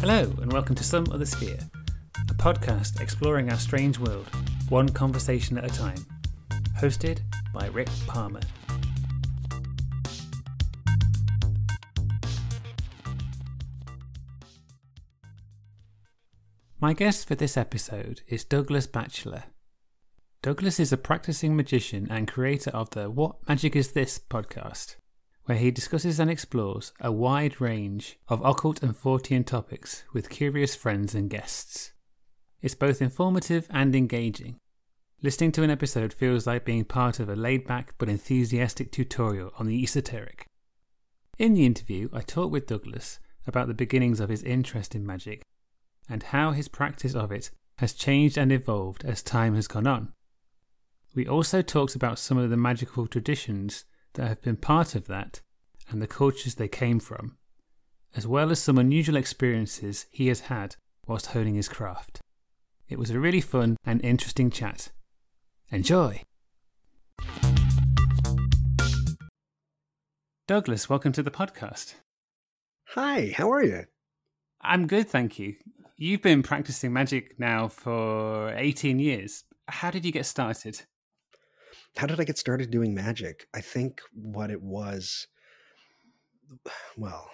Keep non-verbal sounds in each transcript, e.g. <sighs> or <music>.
Hello, and welcome to Some Other Sphere, a podcast exploring our strange world, one conversation at a time. Hosted by Rick Palmer. My guest for this episode is Douglas Batchelor. Douglas is a practicing magician and creator of the What Magic Is This podcast, where he discusses and explores a wide range of occult and Fortean topics with curious friends and guests. It's both informative and engaging. Listening to an episode feels like being part of a laid back but enthusiastic tutorial on the esoteric. In the interview, I talk with Douglas about the beginnings of his interest in magic and how his practice of it has changed and evolved as time has gone on. We also talked about some of the magical traditions that have been part of that and the cultures they came from, as well as some unusual experiences he has had whilst honing his craft. It was a really fun and interesting chat. Enjoy! Douglas, welcome to the podcast. Hi, how are you? I'm good, thank you. You've been practicing magic now for 18 years. How did you get started? How did I get started doing magic? I think what it was, <sighs> well,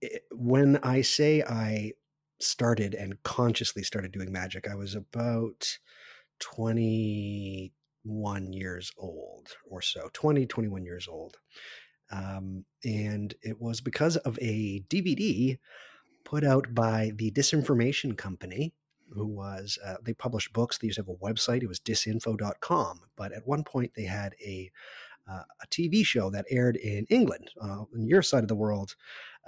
it, when I say I started and consciously started doing magic, I was about 21 years old or so, 20, 21 years old. Um, and it was because of a DVD put out by the Disinformation Company who was uh, they published books. They used to have a website. It was disinfo.com. But at one point, they had a uh, a TV show that aired in England, uh, in your side of the world,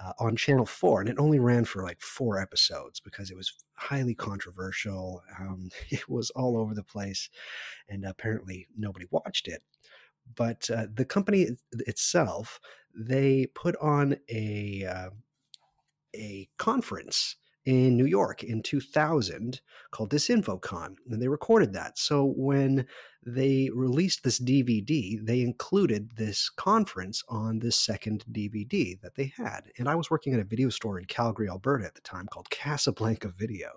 uh, on Channel Four, and it only ran for like four episodes because it was highly controversial. Um, <laughs> it was all over the place, and apparently nobody watched it. But uh, the company itself, they put on a uh, a conference in New York in 2000 called Disinfocon, and they recorded that. So when they released this DVD, they included this conference on this second DVD that they had. And I was working at a video store in Calgary, Alberta at the time called Casablanca Video.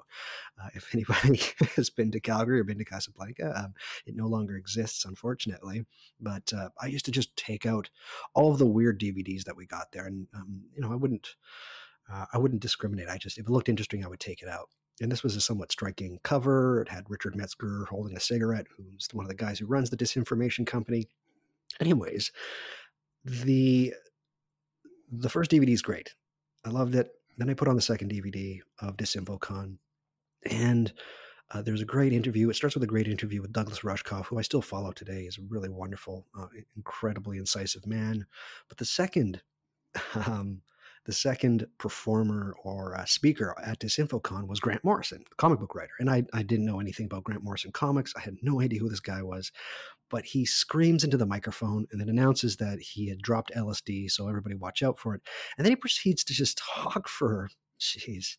Uh, if <laughs> anybody has been to Calgary or been to Casablanca, um, it no longer exists, unfortunately. But uh, I used to just take out all of the weird DVDs that we got there, and um, you know, I wouldn't uh, I wouldn't discriminate. I just, if it looked interesting, I would take it out. And this was a somewhat striking cover. It had Richard Metzger holding a cigarette, who's one of the guys who runs the disinformation company. Anyways, the the first DVD is great. I loved it. Then I put on the second DVD of Disinfocon, and uh, there's a great interview. It starts with a great interview with Douglas Rushkoff, who I still follow today. He's a really wonderful, uh, incredibly incisive man. But the second <laughs> um, the second performer or uh, speaker at Disinfocon was Grant Morrison, comic book writer. And I, I didn't know anything about Grant Morrison comics. I had no idea who this guy was. But he screams into the microphone and then announces that he had dropped LSD, so everybody watch out for it. And then he proceeds to just talk for, jeez,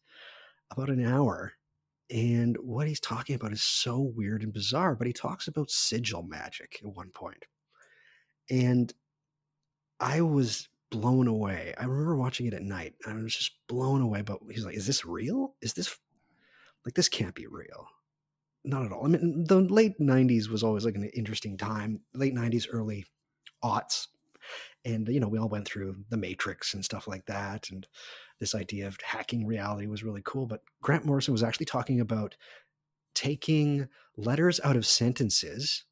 about an hour. And what he's talking about is so weird and bizarre, but he talks about sigil magic at one point. And I was blown away. I remember watching it at night. I was just blown away. But he's like, "Is this real? Is this like this can't be real?" Not at all. I mean, the late '90s was always like an interesting time. Late '90s, early aughts, and you know, we all went through the Matrix and stuff like that. And this idea of hacking reality was really cool. But Grant Morrison was actually talking about taking letters out of sentences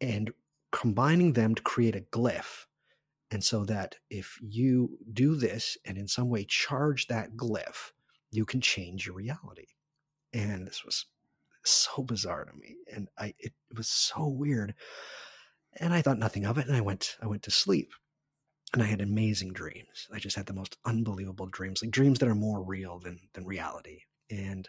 and combining them to create a glyph and so that if you do this and in some way charge that glyph, you can change your reality. And this was so bizarre to me. And I it, was so weird. And I thought nothing of it. And I went, I went to sleep. And I had amazing dreams. I just had the most unbelievable dreams, like dreams that are more real than than reality. And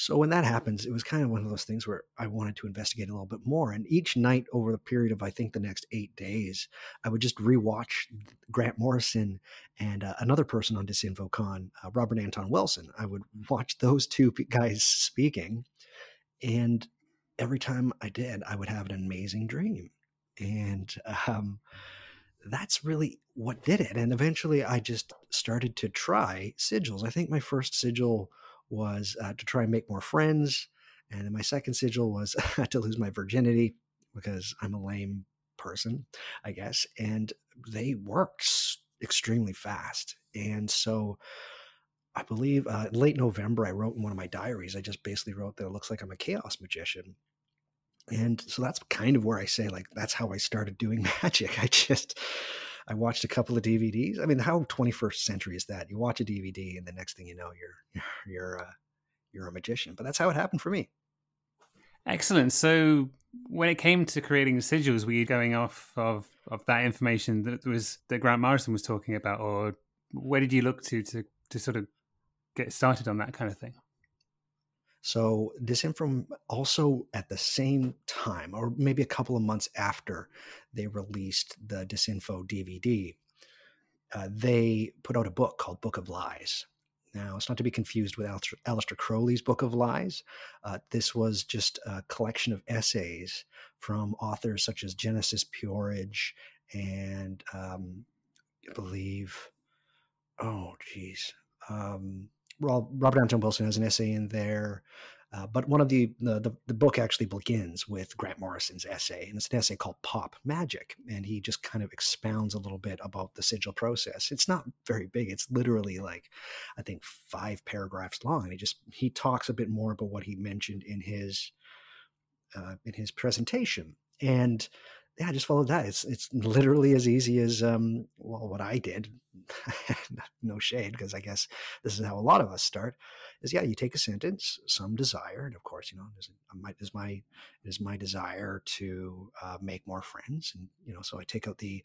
so when that happens, it was kind of one of those things where I wanted to investigate a little bit more. And each night over the period of I think the next eight days, I would just rewatch Grant Morrison and uh, another person on Disinfocon, uh, Robert Anton Wilson. I would watch those two guys speaking, and every time I did, I would have an amazing dream. And um, that's really what did it. And eventually I just started to try sigils. I think my first sigil was uh, to try and make more friends. And then my second sigil was <laughs> to lose my virginity because I'm a lame person, I guess. And they worked extremely fast. And so I believe uh, late November, I wrote in one of my diaries, I just basically wrote that it looks like I'm a chaos magician. And so that's kind of where I say, like, that's how I started doing <laughs> magic. I just, I watched a couple of DVDs. I mean, how 21st century is that? You watch a DVD, and the next thing you know, you're <laughs> you're uh, you're a magician. But that's how it happened for me. Excellent. So, when it came to creating sigils, were you going off of of that information that was that Grant Morrison was talking about, or where did you look to to to sort of get started on that kind of thing? So Disinfo also at the same time, or maybe a couple of months after they released the Disinfo DVD, uh, they put out a book called Book of Lies. Now, it's not to be confused with Aleister Crowley's Book of Lies. Uh, this was just a collection of essays from authors such as Genesis P-Orridge and um, I believe, oh, geez, um, Robert Anton Wilson has an essay in there. Uh, but one of the, the, the book actually begins with Grant Morrison's essay, and it's an essay called "Pop Magic," and he just kind of expounds a little bit about the sigil process. It's not very big; it's literally like I think five paragraphs long, and he just he talks a bit more about what he mentioned in his uh, in his presentation, and yeah, just follow that. It's it's literally as easy as um, well what I did. <laughs> no shade, because I guess this is how a lot of us start. Is yeah, you take a sentence, some desire, and of course, you know, is, my, is my is my desire to uh, make more friends, and you know, so I take out the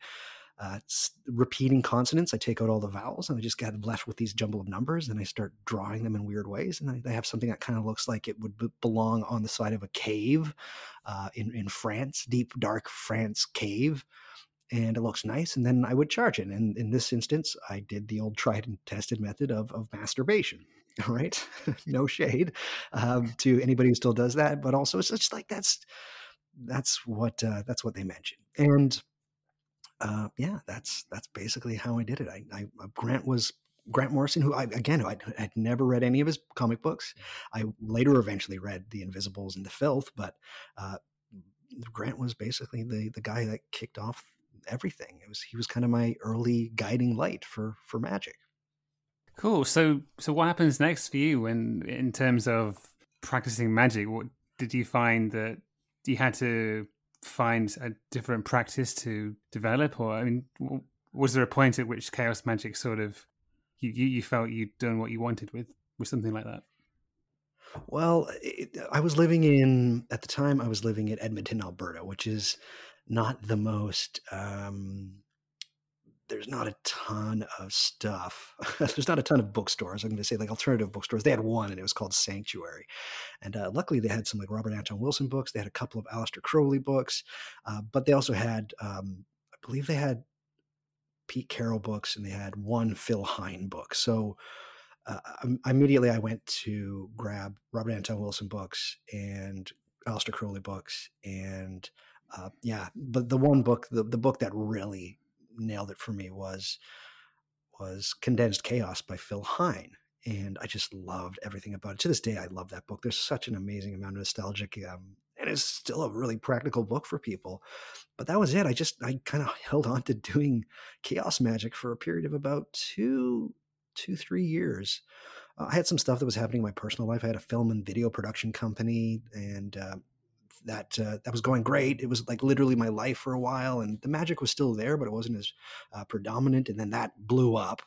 uh, repeating consonants. I take out all the vowels and I just get left with these jumble of numbers and I start drawing them in weird ways. And I, I have something that kind of looks like it would belong on the side of a cave uh, in, in France, deep, dark France cave. And it looks nice. And then I would charge it. And in this instance, I did the old tried and tested method of, of masturbation. <laughs> Right? <laughs> no shade um, to anybody who still does that. But also, it's just like that's that's what uh, that's what they mentioned. And uh, yeah, that's that's basically how I did it. I, I uh, Grant was Grant Morrison, who I again I had never read any of his comic books. I later eventually read The Invisibles and The Filth, but uh, Grant was basically the the guy that kicked off everything. It was he was kind of my early guiding light for for magic. Cool. So so what happens next for you when in terms of practicing magic? What did you find that you had to find a different practice to develop, or I mean, was there a point at which chaos magic sort of you you, you felt you'd done what you wanted with with something like that? Well, it, I was living in at the time I was living in Edmonton, Alberta, which is not the most um, there's not a ton of stuff. <laughs> there's not a ton of bookstores. I'm going to say like alternative bookstores. They had one, and it was called Sanctuary. And uh, luckily, they had some like Robert Anton Wilson books. They had a couple of Aleister Crowley books, uh, but they also had, um, I believe, they had Pete Carroll books, and they had one Phil Hine book. So uh, immediately, I went to grab Robert Anton Wilson books and Aleister Crowley books, and uh, yeah, but the one book, the, the book that really nailed it for me was was Condensed Chaos by Phil Hine. And I just loved everything about it. To this day, I love that book. There's such an amazing amount of nostalgic, um, and it's still a really practical book for people. But that was it. I just I kind of <laughs> held on to doing chaos magic for a period of about two, two, three years. Uh, I had some stuff that was happening in my personal life. I had a film and video production company, and uh, that uh, that was going great. It was like literally my life for a while, and the magic was still there, but it wasn't as uh, predominant. And then that blew up,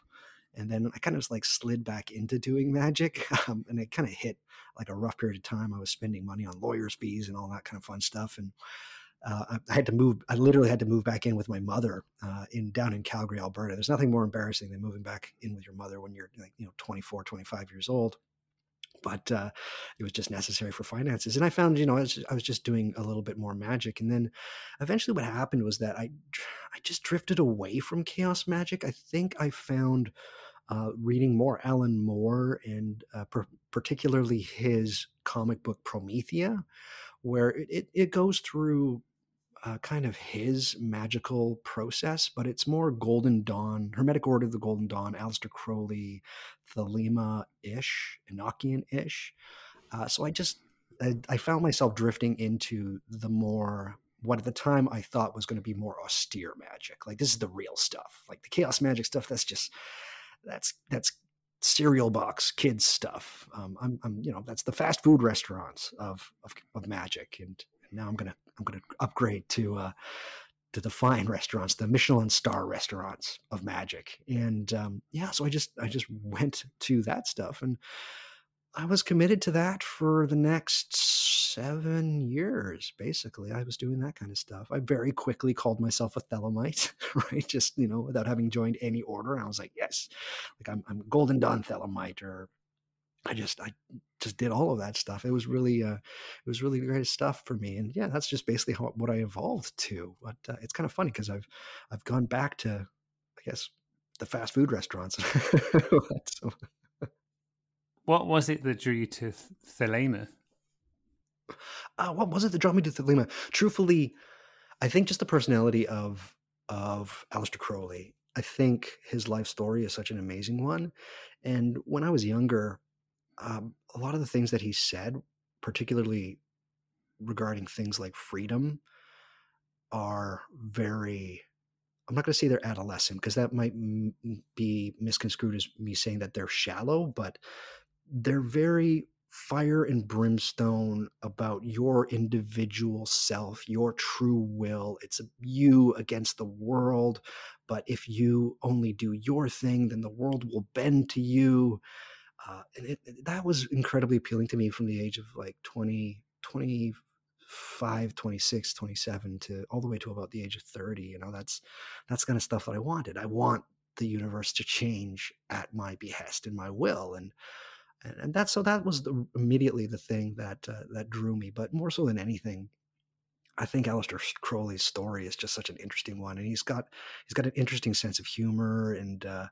and then I kind of just like slid back into doing magic, <laughs> um, and it kind of hit like a rough period of time. I was spending money on lawyers' fees and all that kind of fun stuff, and uh, I had to move. I literally had to move back in with my mother uh, in down in Calgary, Alberta. There's nothing more embarrassing than moving back in with your mother when you're like you know 24, 25 years old but uh, it was just necessary for finances. And I found, you know, I was, I was just doing a little bit more magic. And then eventually what happened was that I, I just drifted away from chaos magic. I think I found uh, reading more Alan Moore and uh, per- particularly his comic book Promethea, where it, it, it goes through uh, kind of his magical process, but it's more Golden Dawn, Hermetic Order of the Golden Dawn, Aleister Crowley, Thelema ish, Enochian ish. Uh, so I just, I, I, found myself drifting into the more, what at the time I thought was going to be more austere magic. Like this is the real stuff. Like the chaos magic stuff, that's just, that's, that's cereal box kids stuff. Um, I'm, I'm, you know, that's the fast food restaurants of, of, of magic. And, now I'm going to, I'm going to upgrade to, uh, to the fine restaurants, the Michelin star restaurants of magic. And, um, yeah, so I just, I just <laughs> went to that stuff and I was committed to that for the next seven years, basically. I was doing that kind of stuff. I very quickly called myself a Thelemite, <laughs> right? Just, you know, without having joined any order. And I was like, yes, like I'm, I'm Golden Dawn Thelemite, or I just, I just did all of that stuff. It was really, uh, it was really great stuff for me. And yeah, that's just basically how, what I evolved to. But uh, it's kind of funny because I've, I've gone back to, I guess, the fast food restaurants. <laughs> so, what was it that drew you to Thelema? Uh, what was it that drew me to Thelema? Truthfully, I think just the personality of of Aleister Crowley. I think his life story is such an amazing one. And when I was younger, um, a lot of the things that he said, particularly regarding things like freedom, are very I'm not going to say they're adolescent because that might m- be misconstrued as me saying that they're shallow, but they're very fire and brimstone about your individual self, your true will. It's you against the world. But if you only do your thing, then the world will bend to you. Uh, and it, that was incredibly appealing to me from the age of like 20, 25, 26, 27 to all the way to about the age of 30. You know, that's, that's kind of stuff that I wanted. I want the universe to change at my behest and my will. And, and, and that's so that was the, immediately the thing that uh, that drew me. But more so than anything, I think Aleister Crowley's story is just such an interesting one, and he's got he's got an interesting sense of humor and uh,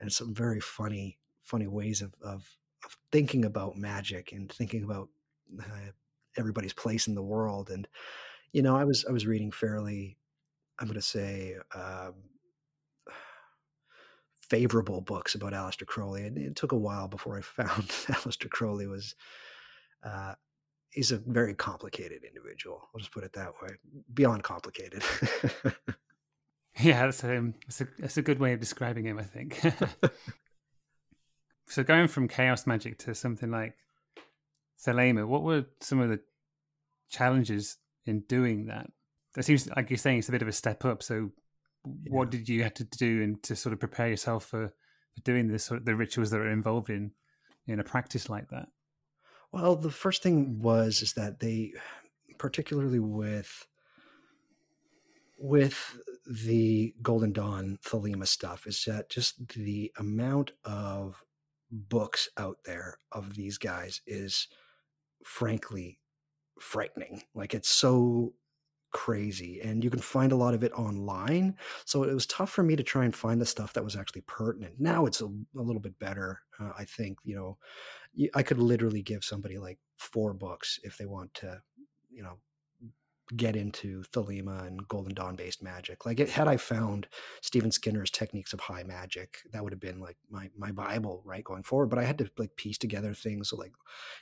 and some very funny funny ways of, of, of thinking about magic and thinking about uh, everybody's place in the world. And you know, I was I was reading fairly, I'm going to say. Um, favorable books about Aleister Crowley. And it took a while before I <laughs> found Aleister Crowley was uh, he's a very complicated individual. I'll just put it that way. Beyond complicated. <laughs> yeah, that's a, um, that's a that's a good way of describing him, I think. <laughs> so going from chaos magic to something like Thelema, what were some of the challenges in doing that? That seems like you're saying it's a bit of a step up. So yeah. what did you have to do and to sort of prepare yourself for, for doing this sort of the rituals that are involved in in a practice like that? Well, the first thing was is that they, particularly with with the Golden Dawn Thelema stuff, is that just the amount of books out there of these guys is frankly frightening. Like it's so crazy and you can find a lot of it online so it was tough for me to try and find the stuff that was actually pertinent now it's a, a little bit better uh, i think you know i could literally give somebody like four books if they want to you know get into Thelema and Golden Dawn based magic. Like, it, had I found Stephen Skinner's techniques of high magic, that would have been like my my Bible, right, going forward. But I had to like piece together things, so like,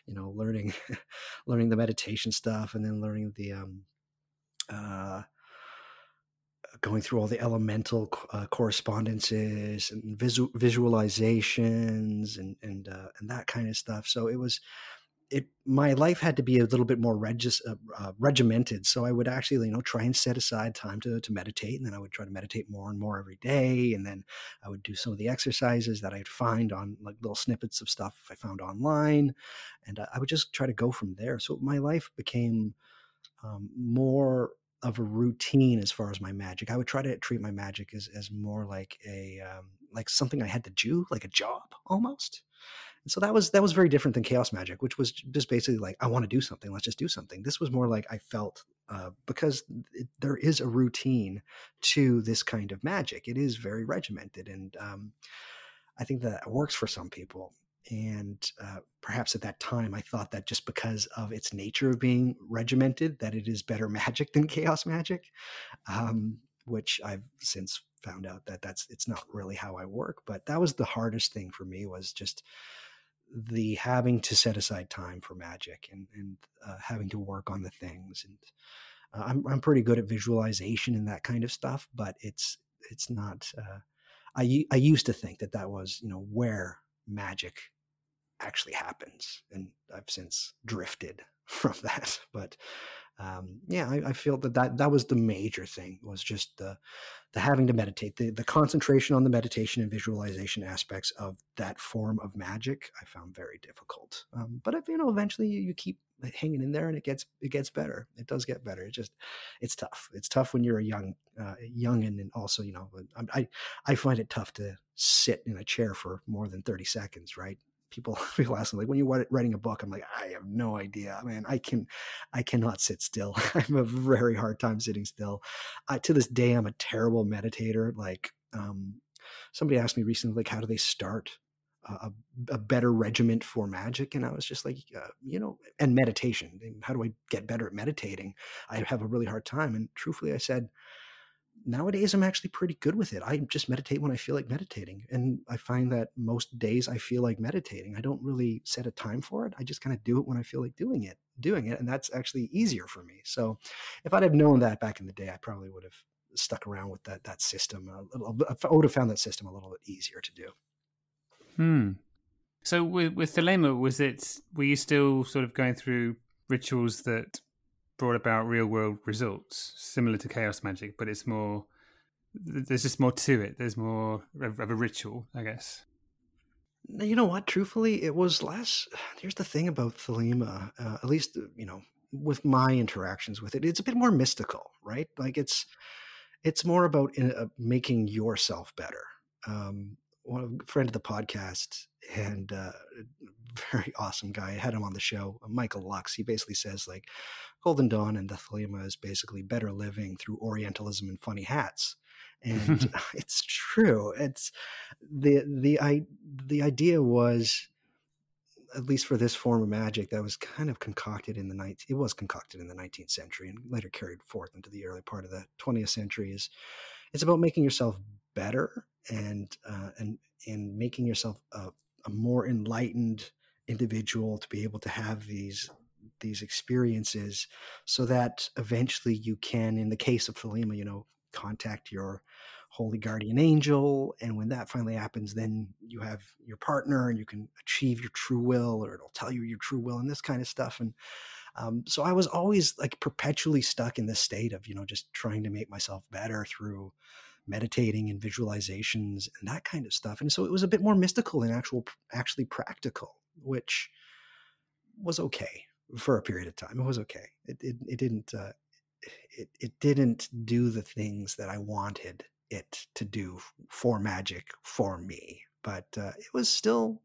you know, learning <laughs> learning the meditation stuff, and then learning the um, uh, going through all the elemental uh, correspondences and visual, visualizations and and uh, and that kind of stuff. So it was it my life had to be a little bit more regis, uh, uh, regimented. So I would actually you know try and set aside time to to meditate, and then I would try to meditate more and more every day, and then I would do some of the exercises that I'd find on like little snippets of stuff I found online, and I would just try to go from there. So my life became um, more of a routine as far as my magic. I would try to treat my magic as, as more like a um, like something I had to do, like a job almost. And so that was that was very different than chaos magic, which was just basically like I want to do something, let's just do something. This was more like I felt uh, because it, there is a routine to this kind of magic. It is very regimented, and um, I think that works for some people. and uh, perhaps at that time i thought that just because of its nature of being regimented that it is better <laughs> magic than chaos magic um, which i've since found out that that's it's not really how i work but that was the hardest thing for me was just the having to set aside time for magic and, and uh, having to work on the things and uh, I'm, I'm pretty good at visualization and that kind of stuff but it's it's not uh, I, I used to think that that was you know where magic actually happens. And I've since drifted <laughs> from that. But um, yeah, I, I, feel that, that that was the major thing was just the the having to meditate, the the concentration on the meditation and visualization aspects of that form of magic. I found very difficult. Um, but if you know, eventually you, you keep hanging in there and it gets it gets better it does get better it just it's tough it's tough when you're a young uh, young and, also you know i i find it tough to sit in a chair for more than 30 seconds right people <laughs> people ask me like when you're writing a book i'm like i have no idea man i can i cannot sit still <laughs> i have a very hard time sitting still. To this day i'm a terrible meditator like um, somebody asked me recently like how do they start a, a, better regiment for magic? And i was just like uh, you know and meditation how do i get better at meditating? I have a really hard time and truthfully i said nowadays I'm actually pretty good with it. I just meditate when I feel like meditating. And I find that most days I feel like meditating. I don't really set a time for it. I just kind of do it when I feel like doing it, doing it. And that's actually easier for me. So if I'd have known that back in the day, I probably would have stuck around with that, that system little, I would have found that system a little bit easier to do. Hmm. So with, with Thelema, was it, were you still sort of going through rituals that brought about real world results, similar to chaos magic, but it's more. There's just more to it. There's more of a ritual, I guess. You know what? Truthfully, it was less. <sighs> Here's the thing about Thelema, uh, at least you know, with my interactions with it, it's a bit more mystical, right? Like it's it's more about uh, making yourself better. Um, one friend of the podcast and uh, very awesome guy. I had him on the show, Michael Lux. He basically says like Golden Dawn and the Thelema is basically better living through Orientalism and funny hats. And <laughs> <laughs> it's true. It's the the I the idea was at least for this form of magic that was kind of concocted in the night it was concocted in the 19th century and later carried forth into the early part of the 20th century is it's about making yourself better and uh, and and making yourself a, a more enlightened individual to be able to have these these experiences so that eventually you can in the case of Thelema you know contact your holy guardian angel and when that finally happens then you have your partner and you can achieve your true will or it'll tell you your true will and this kind of stuff. And um, so i was always like perpetually stuck in this state of you know just trying to make myself better through meditating and visualizations and that kind of stuff. And so it was a bit more mystical and actual actually practical, which was okay for a period of time. It was okay. It it, it didn't uh, it it didn't do the things that I wanted it to do for magic for me but uh, it was still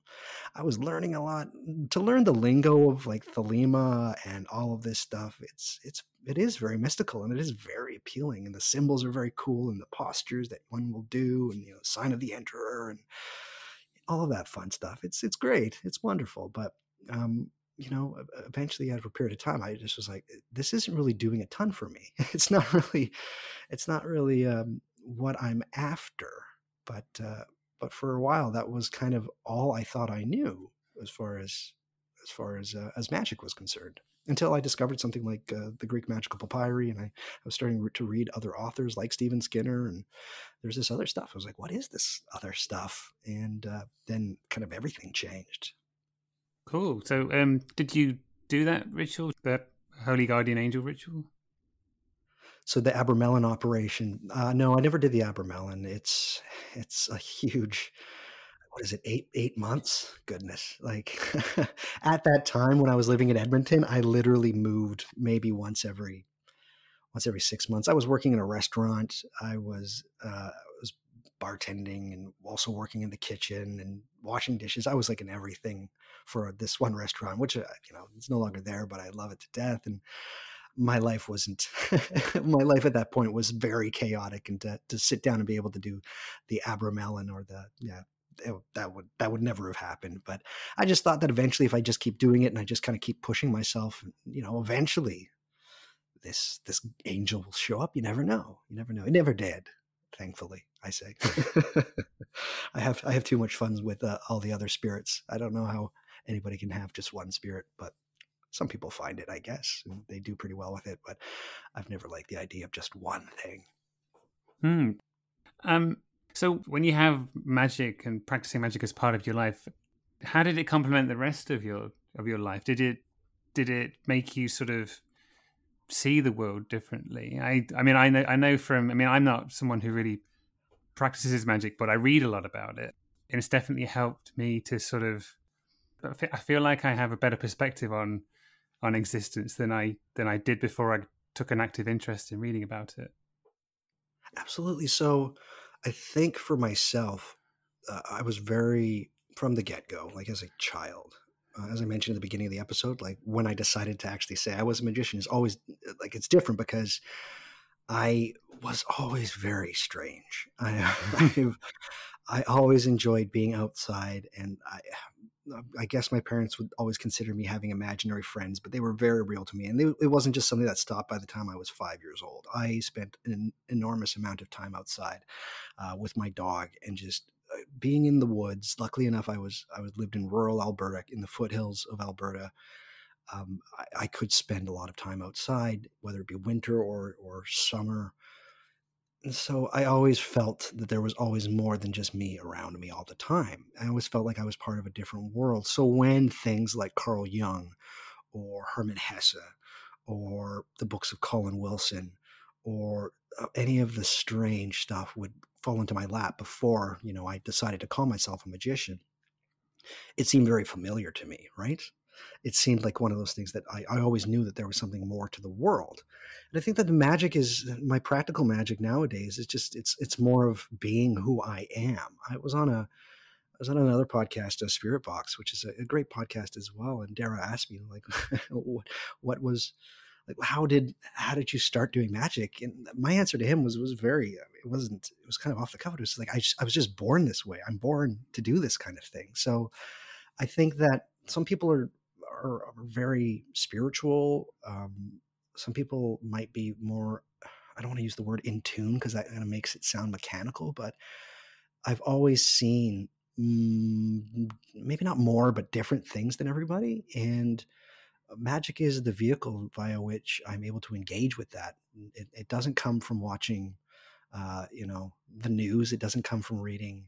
i was learning a lot to learn the lingo of like thelema and all of this stuff it's it's it is very mystical and it is very appealing and the symbols are very cool and the postures that one will do and you know sign of the emperor and all of that fun stuff it's it's great it's wonderful but um you know eventually after a period of time i just was like this isn't really doing a ton for me. <laughs> It's not really it's not really um what i'm after but uh but for a while that was kind of all I thought I knew as far as as far as uh, as magic was concerned until I discovered something like uh, the Greek magical papyri, and I, I, was starting to read other authors like Stephen Skinner, and there's this other stuff. I was like, "What is this other stuff?" And uh, then kind of everything changed. Cool. So, um, did you do that ritual, that Holy Guardian Angel ritual? So the Abramelin operation. Uh, no, I never did the Abramelin. It's it's a huge. What is it? Eight eight months? Goodness! Like <laughs> at that time when I was living in Edmonton, I literally moved maybe once every once every six months. I was working in a restaurant. I was uh, was bartending and also working in the kitchen and washing dishes. I was like in everything for this one restaurant, which uh, you know it's no longer there, but I love it to death. And my life wasn't <laughs> my life at that point was very chaotic and to, to sit down and be able to do the abramelin or the yeah it, that would that would never have happened. But I just thought that eventually, if I just keep doing it and I just kind of keep pushing myself, you know, eventually this this angel will show up. You never know. You never know. It never did, thankfully. I say. <laughs> I have I have too much fun with uh, all the other spirits. I don't know how anybody can have just one spirit, but some people find it, I guess, and they do pretty well with it. But I've never liked the idea of just one thing. Hmm. Um. So when you have magic and practicing magic as part of your life, how did it complement the rest of your of your life? Did it did it make you sort of see the world differently? I I mean I know I know from I mean I'm not someone who really practices magic, but I read a lot about it, and it's definitely helped me to sort of. I feel like I have a better perspective on on existence than I than I did before I took an active interest in reading about it. Absolutely. So, I think for myself, uh, I was very from the get go, like as a child. Uh, as I mentioned at the beginning of the episode, like when I decided to actually say I was a magician is always like it's different because I was always very strange. I, <laughs> I always enjoyed being outside, and I, I guess my parents would always consider me having imaginary friends, but they were very real to me, and they, it wasn't just something that stopped by the time I was five years old. I spent an enormous amount of time outside uh, with my dog and just uh, being in the woods. Luckily enough, I was I was lived in rural Alberta, in the foothills of Alberta. Um, I, I, could spend a lot of time outside, whether it be winter or or summer so I always felt that there was always more than just me around me all the time. I always felt like I was part of a different world. So when things like Carl Jung or Hermann Hesse or the books of Colin Wilson or uh, any of the strange stuff would fall into my lap before, you know, I decided to call myself a magician, it seemed very familiar to me, right? It seemed like one of those things that I, I always knew that there was something more to the world. And I think that the magic is uh, my practical magic nowadays is just it's it's more of being who I am. I was on a I was on another podcast, a Spirit Box, which is a, a great podcast as well. And Dara asked me like, <laughs> what, what was like, how did how did you start doing magic? And my answer to him was was very uh, it wasn't it was kind of off the cuff. It was like I just, I was just born this way. I'm born to do this kind of thing. So I think that some people are are, are very spiritual. Um, some people might be more, I don't want to use the word in tune because that kind of makes it sound mechanical, but I've always seen mm, maybe not more, but different things than everybody. And magic is the vehicle via which I'm able to engage with that. It, it doesn't come from watching, uh, you know, the news. It doesn't come from reading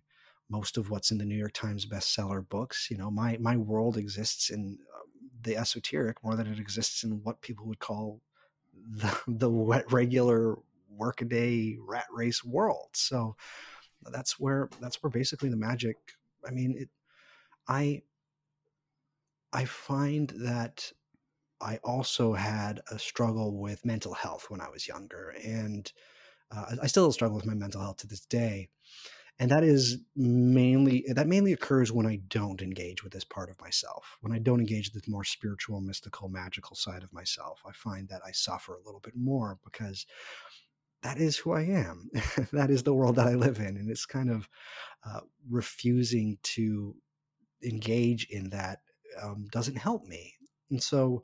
most of what's in the New York Times bestseller books. You know, my my world exists in the esoteric more than it exists in what people would call the, <laughs> the regular workaday rat race world. So that's where that's where basically the magic. I mean, it. I I find that I also had a struggle with mental health when I was younger, and uh, I still struggle with my mental health to this day and that is mainly that mainly occurs when i don't engage with this part of myself when i don't engage with the more spiritual mystical magical side of myself. I find that i suffer a little bit more because that is who i am. <laughs> That is the world that i live in and it's kind of uh, refusing to engage in that um, doesn't help me. And so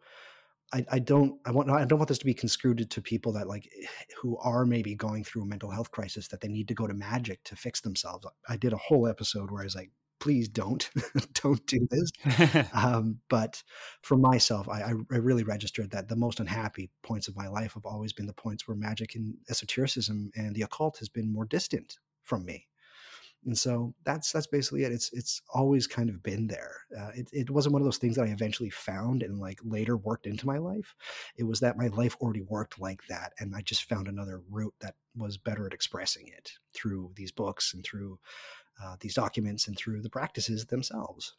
I, I don't I want I don't want this to be construed to people that like <sighs> who are maybe going through a mental health crisis that they need to go to magic to fix themselves. I did a whole episode where I was like, please don't <laughs> don't do this. <laughs> um, but for myself, I, I really registered that the most unhappy points of my life have always been the points where magic and esotericism and the occult has been more distant from me and so that's that's basically it it's it's always kind of been there uh, it, it wasn't one of those things that i eventually found and like later worked into my life it was that my life already worked like that and i just found another route that was better at expressing it through these books and through uh, these documents and through the practices themselves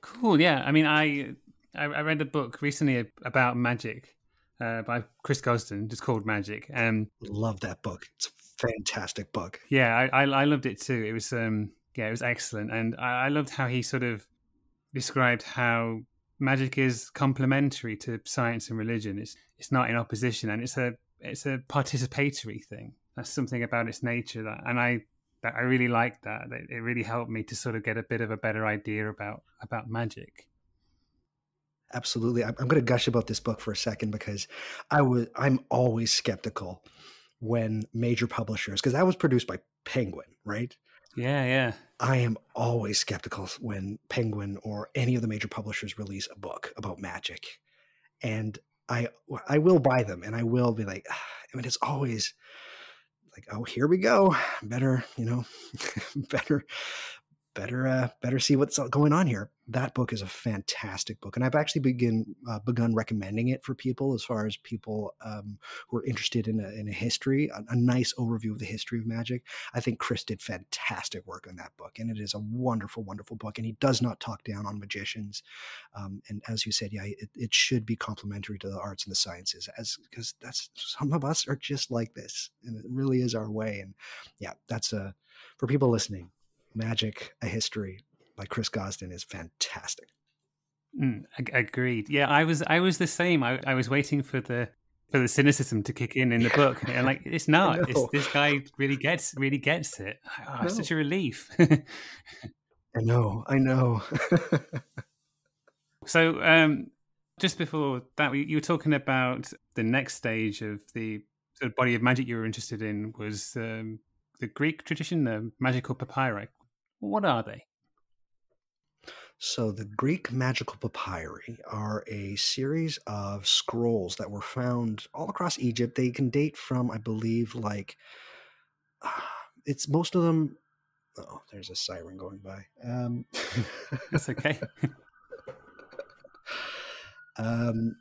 cool yeah i mean i i read a book recently about magic uh, by Chris Gosden. It's called Magic. Um, Love that book. It's fantastic book. Yeah, I, I, I loved it too. It was um yeah, it was excellent, and I, I loved how he sort of described how magic is complementary to science and religion. It's it's not in opposition, and it's a it's a participatory thing. That's something about its nature that, and I that. I really liked that. It really helped me to sort of get a bit of a better idea about about magic. Absolutely. I'm, I'm going to gush about this book for a second because I was I'm always skeptical when major publishers because that was produced by Penguin, right? Yeah, yeah. I am always skeptical when Penguin or any of the major publishers release a book about magic. And I I will buy them and I will be like ah, I mean it's always like oh here we go better you know <laughs> better better uh, better see what's going on here. That book is a fantastic book, and I've actually begin uh, begun recommending it for people as far as people um, who are interested in a, in a history, a, a, nice overview of the history of magic. I think Chris did fantastic work on that book, and it is a wonderful, wonderful book. And he does not talk down on magicians, um, and as you said, yeah, it, it should be complementary to the arts and the sciences, as because that's some of us are just like this, and it really is our way. And yeah, that's a for people listening Magic: A History by Chris Gosden is fantastic. Mm, agreed. Yeah, I was I was the same. I, I was waiting for the for the cynicism to kick in in the book, and like <laughs> it's not. It's, this guy really gets really gets it. Oh, it's such a relief. <laughs> I know. I know. <laughs> so, um, just before that, you were talking about the next stage of the sort of body of magic you were interested in was um, the Greek tradition, the magical papyri. What are they? So, the Greek magical papyri are a series of scrolls that were found all across Egypt. They can date from, I believe, like <sighs> it's most of them. Oh, there's a siren going by. Um, <laughs> That's okay. <laughs> um,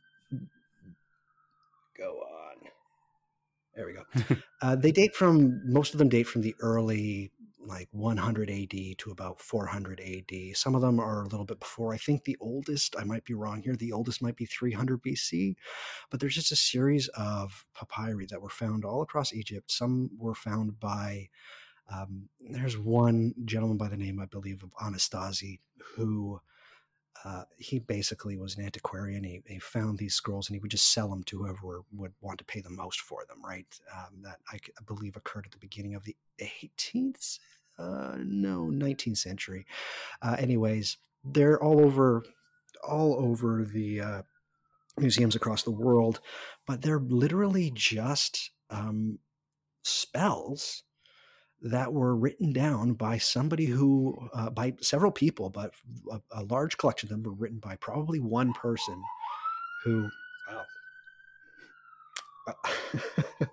go on. There we go. <laughs> uh, they date from most of them date from the early like 100 AD to about 400 AD. Some of them are a little bit before. I think the oldest, I might be wrong here, the oldest might be 300 BC, but there's just a series of papyri that were found all across Egypt. Some were found by, um, there's one gentleman by the name, I believe, of Anastasi, who uh, he basically was an antiquarian. He, he, found these scrolls and he would just sell them to whoever would want to pay the most for them, right? Um, that I, I, believe occurred at the beginning of the 18th, uh, no, 19th century. Uh, anyways, they're all over, all over the uh, museums across the world, but they're literally just um, spells that were written down by somebody who, uh, by several people, but a, a, large collection of them were written by probably one person who, wow. <laughs>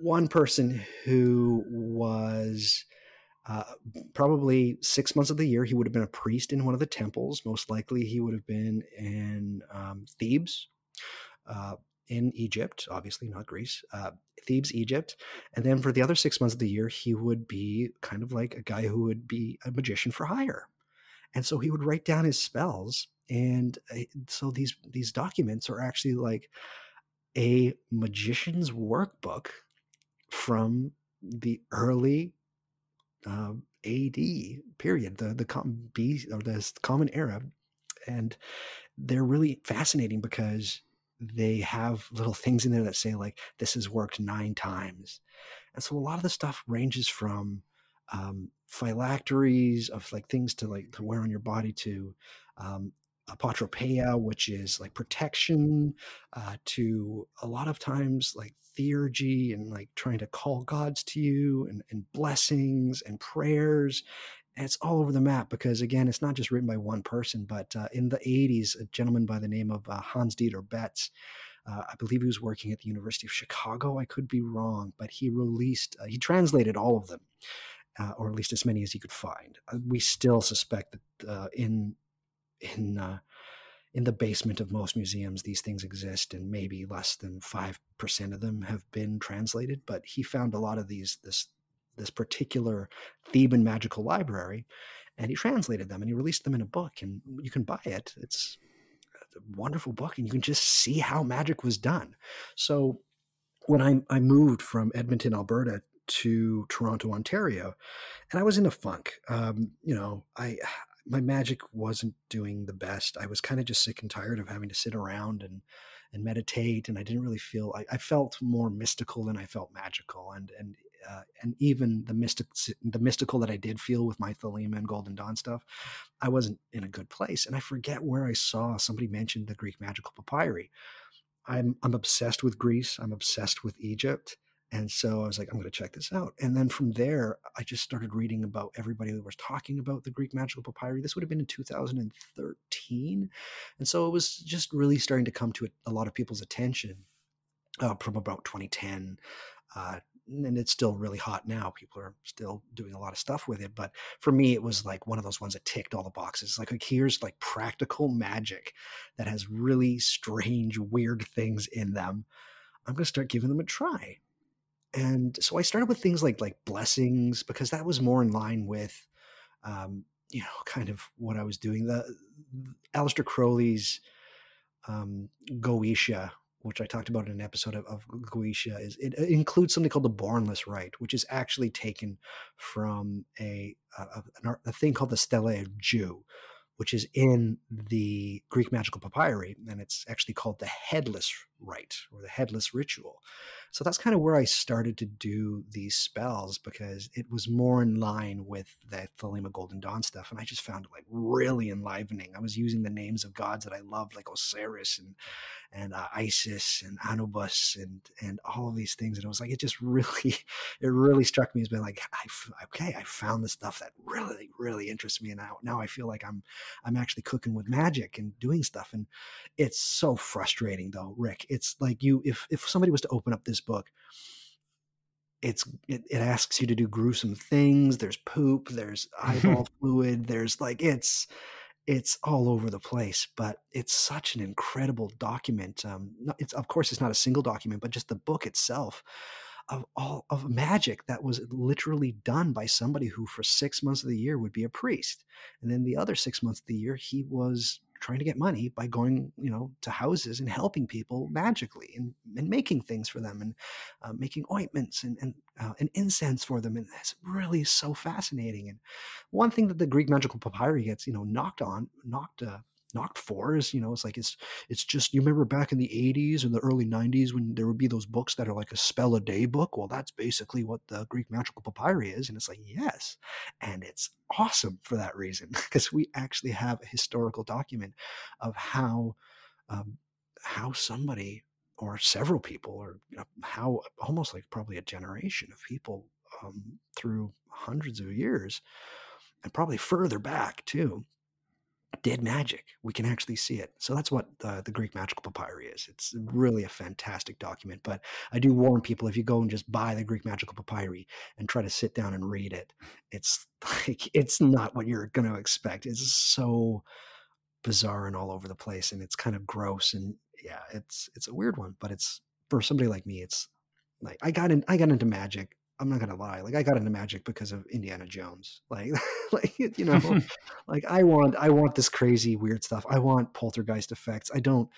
one person who was uh, probably six months of the year, he would have been a priest in one of the temples. Most likely, he would have been in um, Thebes. Uh, in Egypt, obviously not Greece, uh, Thebes, Egypt. And then for the other six months of the year, he would be kind of like a guy who would be a magician for hire. And so he would write down his spells. And uh, so these these documents are actually like a magician's workbook from the early uh, AD period, the the com- B or the common era, and they're really fascinating because they have little things in there that say like this has worked nine times. And so a lot of the stuff ranges from um, phylacteries of like things to like to wear on your body to um, apotropaia which is like protection uh, to a lot of times like theurgy and like trying to call gods to you and, and blessings and prayers. And it's all over the map because again it's not just written by one person but uh, in the 80s a gentleman by the name of uh, hans dieter betz uh, i believe he was working at the university of chicago i could be wrong but he released uh, he translated all of them uh, or at least as many as he could find. Uh, we still suspect that in in in the basement of most museums these things exist and maybe less than 5% of them have been translated but he found a lot of these this this particular Theban magical library, and he translated them and he released them in a book, and you can buy it. It's a wonderful book, and you can just see how magic was done. So when I, I moved from Edmonton, Alberta to Toronto, Ontario, and I was in a funk. Um, you know, I my magic wasn't doing the best. I was kind of just sick and tired of having to sit around and and meditate, and I didn't really feel. I, I felt more mystical than I felt magical, and and uh, and even the mystic, the mystical that I did feel with my Thelema and Golden Dawn stuff, I wasn't in a good place. And I forget where I saw somebody mentioned the Greek magical papyri. I'm I'm obsessed with Greece. I'm obsessed with Egypt. And so I was like, I'm going to check this out. And then from there, I just started reading about everybody who was talking about the Greek magical papyri. This would have been in 2013. And so it was just really starting to come to a, lot of people's attention uh, from about 2010. Uh, and it's still really hot now. People are still doing a lot of stuff with it. But for me, it was like one of those ones that ticked all the boxes. Like, like here's like practical magic that has really strange, weird things in them. I'm going to start giving them a try and so I started with things like like blessings because that was more in line with, um, you know, kind of what I was doing. The, the Aleister Crowley's um, Goetia, which I talked about in an episode of, of Goetia, is it, includes something called the Bornless Rite, which is actually taken from a a, a thing called the Stele Jeu, which is in the Greek magical papyri, and it's actually called the headless rite or the headless ritual. So that's kind of where I started to do these spells because it was more in line with the Thelema Golden Dawn stuff. And I just found it like really enlivening. I was using the names of gods that I loved, like Osiris and and uh, Isis and Anubis and and all of these things. And it was like it just <laughs> really, it really struck me as being like, okay, I found the stuff that really, really interests me. And now now I feel like I'm I'm actually cooking with magic and doing stuff. And it's so frustrating though, Rick. It's like you if if somebody was to open up this book it's it, it, asks you to do gruesome things there's poop there's <laughs> eyeball fluid there's like it's it's all over the place but it's such an incredible document um it's of course it's not a single document but just the book itself of all of magic that was literally done by somebody who for six months of the year would be a priest and then the other six months of the year he was trying to get money by going, you know, to houses and helping people magically and, and making things for them and uh, making ointments and and, uh, and incense for them. And it's really so fascinating. And one thing that the Greek magical papyri gets, you know, knocked on, knocked uh, knocked fours. You know, it's like it's it's just you remember back in the '80s and the early '90s when there would be those books that are like a spell a day book. Well, that's basically what the Greek magical papyri is, and it's like yes, and it's awesome for that reason <laughs> because we actually have a historical document of how um, how somebody or several people or you know, how almost like probably a generation of people um, through hundreds of years and probably further back too did magic. We can actually see it. So that's what the, the Greek magical papyri is. It's really a fantastic document. But I do warn people if you go and just buy the Greek magical papyri and try to sit down and read it, it's <laughs> like it's not what you're going to expect. It's so bizarre and all over the place, and it's kind of gross. And yeah, it's it's a weird one. But it's for somebody like me, it's like I got in I got into magic I'm not gonna lie. Like I got into magic because of Indiana Jones. Like, <laughs> like you <laughs> know, like I want I want this crazy weird stuff. I want poltergeist effects. I don't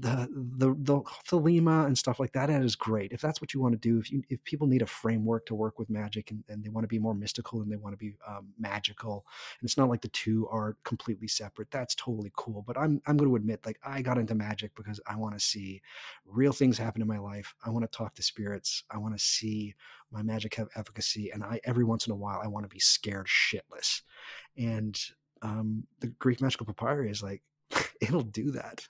the the the Thelema and stuff like that, that is great. If that's what you want to do, if you if people need a framework to work with magic and, and they want to be more mystical and they want to be um, magical, and it's not like the two are completely separate, that's totally cool. But I'm I'm going to admit, like I got into magic because I want to see real things happen in my life. I want to talk to spirits. I want to see my magic have efficacy, and I every once in a while I want to be scared shitless. And um, the Greek magical papyri is like <laughs> it'll do that.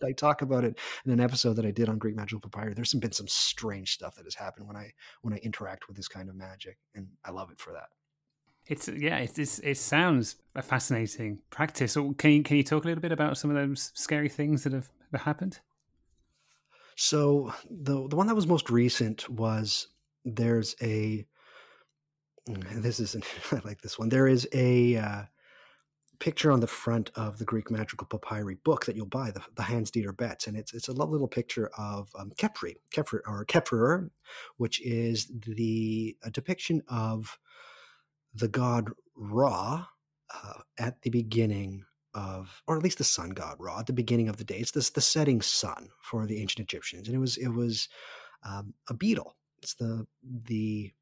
<laughs> I talk about it in an episode that I did on Greek Magical Papyri. There's been some strange stuff that has happened when I when I interact with this kind of magic, and I love it for that. It's yeah, it's, it's it sounds a fascinating practice. So can you can you talk a little bit about some of those scary things that have, have happened? So the the one that was most recent was there's a this is <laughs> I like this one. There is a uh, picture on the front of the Greek magical papyri book that you'll buy, the, the Hans Dieter Betz, and it's it's a lovely little picture of um, Khepri, Khepri or Kheprir, which is the depiction of the god Ra uh, at the beginning of, or at least the sun god Ra at the beginning of the day. It's this the setting sun for the ancient Egyptians, and it was it was um, a beetle. It's the the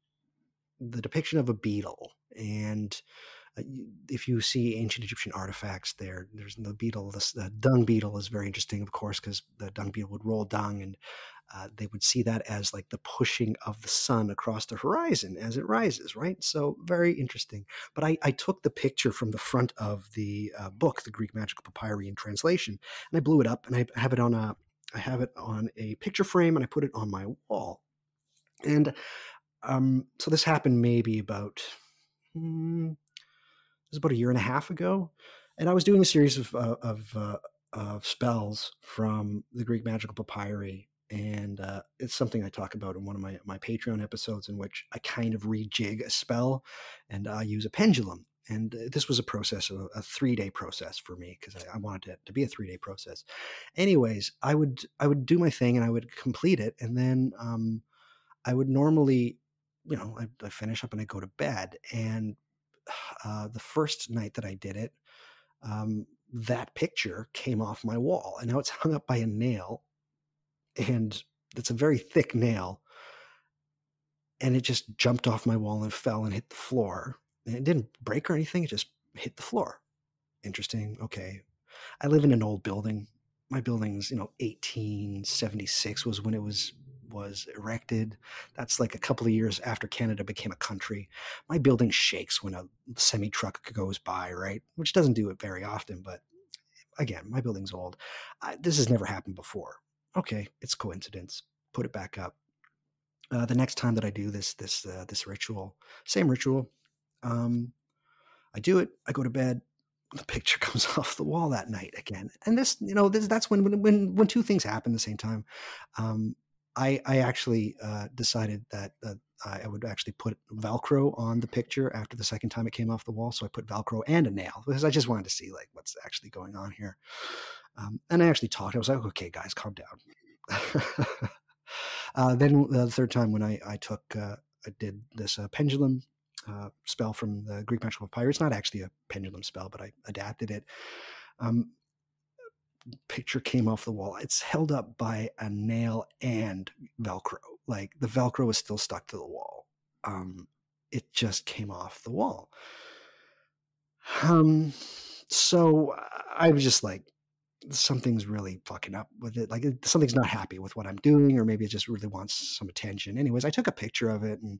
the depiction of a beetle and if you see ancient Egyptian artifacts there, there's the beetle, the, the dung beetle is very interesting, of course, because the dung beetle would roll dung and uh, they would see that as like the pushing of the sun across the horizon as it rises, right? So very interesting. But I, I took the picture from the front of the uh, book, the Greek Magical Papyri in translation, and I blew it up and I have it on a I have it on a picture frame and I put it on my wall. And um, so this happened maybe about hmm, was about a year and a half ago, and I was doing a series of uh, of, uh, of spells from the Greek Magical Papyri and uh, it's something I talk about in one of my my Patreon episodes, in which I kind of rejig a spell and I use a pendulum. And uh, this was a process, a, a three day process for me because I, I, wanted it to be a three day process. Anyways, I would I would do my thing and I would complete it, and then um, I would normally, you know, I, I finish up and I go to bed. And uh, the first night that I did it, um, that picture came off my wall, and now it's hung up by a nail and it's a very thick nail and it just jumped off my wall and fell and hit the floor and it didn't break or anything it just hit the floor. Interesting okay. I live in an old building. My building's you know 1876 was when it was was erected that's like a couple of years after canada became a country my building shakes when a semi truck goes by right which doesn't do it very often but again my building's old I, this has never happened before okay, it's coincidence. Put it back up. Uh, the next time that I do this this uh, this ritual, same ritual, um, I do it. I go to bed. The picture <laughs> comes off the wall that night again, and this, you know, this that's when when when, when two things happen at the same time. Um, I I actually uh, decided that uh, I would actually put Velcro on the picture after the second time it came off the wall. So I put Velcro and a nail because I just wanted to see like what's actually going on here. Um, and I actually talked. I was like, okay, guys, calm down. <laughs> uh, then the third time when I, I took, uh, I did this uh, pendulum uh, spell from the Greek magical papyri. It's not actually a pendulum spell, but I adapted it. Um, picture came off the wall. It's held up by a nail and Velcro. Like the Velcro is still stuck to the wall. Um, it just came off the wall. Um, so I was just like, something's really fucking up with it. Like something's not happy with what I'm doing, or maybe it just really wants some attention. Anyways, I took a picture of it and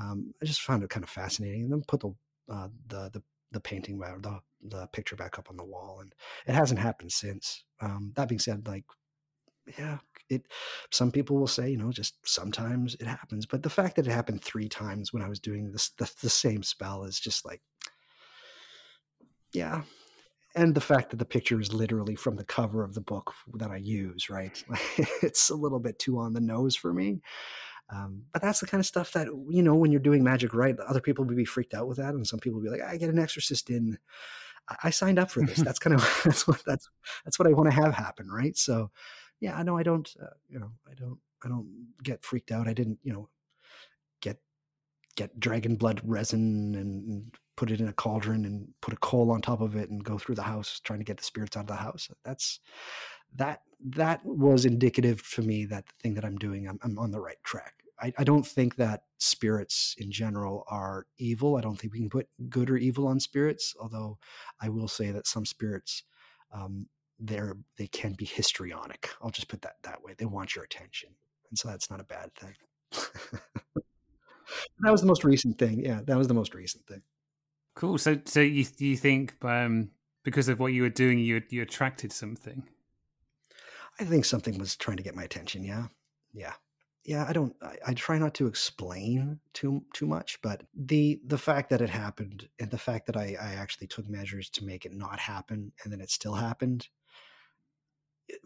um, I just found it kind of fascinating. And then put the uh, the the the painting or the the picture back up on the wall, and it hasn't happened since. Um, that being said, like yeah, it. Some people will say, you know, just sometimes it happens, but the fact that it happened three times when I was doing this the, the same spell is just like, yeah, and the fact that the picture is literally from the cover of the book that I use, right? <laughs> it's a little bit too on the nose for me. Um, but that's the kind of stuff that you know when you're doing magic right, other people would be freaked out with that, and some people would be like, "I get an exorcist in." I signed up for this. that's kind of <laughs> that's what that's that's what I want to have happen, right? So, yeah, I know I don't, uh, you know, I don't I don't get freaked out. I didn't, you know, get get dragon blood resin and put it in a cauldron and put a coal on top of it and go through the house trying to get the spirits out of the house. That's that that was indicative to me that the thing that I'm doing, I'm, I'm on the right track. I, I, don't think that spirits in general are evil. I don't think we can put good or evil on spirits, although I will say that some spirits um, they're they can be histrionic. I'll just put that that way. They want your attention, and so that's not a bad thing. <laughs> that was the most recent thing. Yeah, that was the most recent thing. Cool. So, so you you think um, because of what you were doing, you you attracted something? I think something was trying to get my attention. Yeah, yeah, yeah. I don't. I, I try not to explain too too much, but the the fact that it happened and the fact that I I actually took measures to make it not happen, and then it still happened.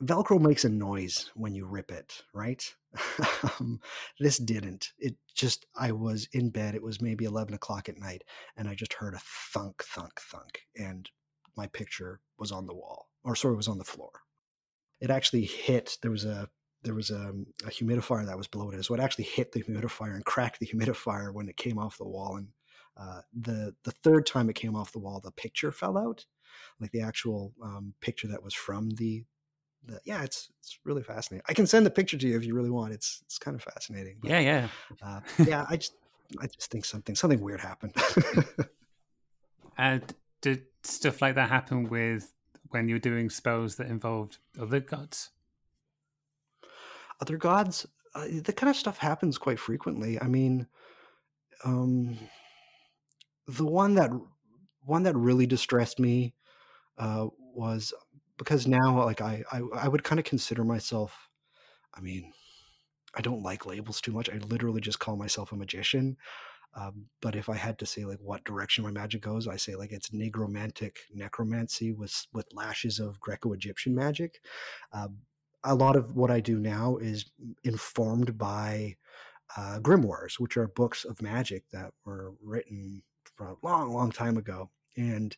Velcro makes a noise when you rip it, right? <laughs> um, this didn't. It just, I was in bed. It was maybe 11 o'clock at night, and I just heard a thunk, thunk, thunk. And my picture was on the wall, or sorry, was on the floor. It actually hit, there was a, there was a, a humidifier that was below it. So it actually hit the humidifier and cracked the humidifier when it came off the wall. And uh, the the third time it came off the wall, the picture fell out, like the actual um, picture that was from the the, yeah, it's it's really fascinating. I can send the picture to you if you really want. It's it's kind of fascinating. But, yeah, yeah, uh, yeah. I just I just think something something weird happened. <laughs> Uh, did stuff like that happen with when you're doing spells that involved other gods? Other gods, uh, that kind of stuff happens quite frequently. I mean, um, the one that one that really distressed me uh, was because now, like I, I, I would kind of consider myself. I mean, I don't like labels too much. I literally just call myself a magician. Um, but if I had to say like what direction my magic goes, I say like it's negromantic necromancy with with lashes of Greco-Egyptian magic. Um, a lot of what I do now is informed by uh, grimoires, which are books of magic that were written a long, long time ago, and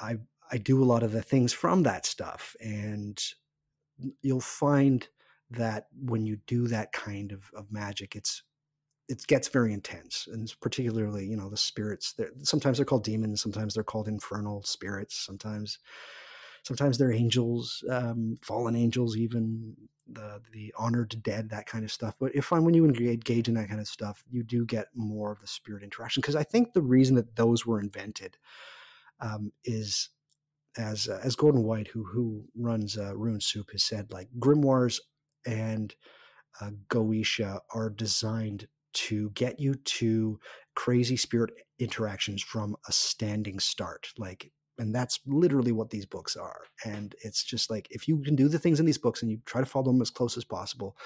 I I do a lot of the things from that stuff, and you'll find that when you do that kind of, of magic, it's it gets very intense, and particularly you know the spirits. They're, sometimes they're called demons, sometimes they're called infernal spirits, sometimes sometimes they're angels, um, fallen angels, even the the honored dead, that kind of stuff. But if I when you engage in that kind of stuff, you do get more of the spirit interaction. Because I think the reason that those were invented um, is as uh, as Gordon White, who who runs uh, Rune Soup, has said, like grimoires and uh, Goetia are designed to get you to crazy spirit interactions from a standing start. Like, and that's literally what these books are. And it's just like if you can do the things in these books and you try to follow them as close as possible,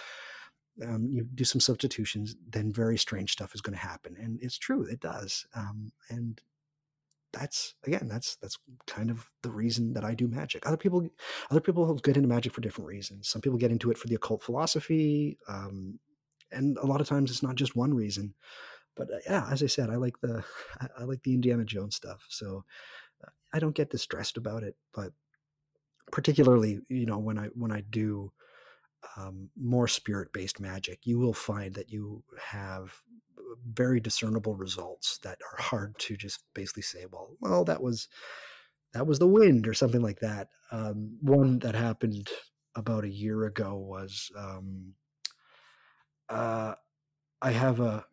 um, you do some substitutions, then very strange stuff is going to happen. And it's true, it does. Um, and that's again that's that's kind of the reason that I do magic. Other people other people get into magic for different reasons. Some people get into it for the occult philosophy, um, and a lot of times it's not just one reason. But uh, yeah, as I said, I like the <laughs> I like the Indiana Jones stuff, so I don't get distressed about it. But particularly, you know, when I when I do um, more spirit based magic, you will find that you have very discernible results that are hard to just basically say, well, well, that was that was the wind or something like that. Um, one that happened about a year ago was um, uh, I have a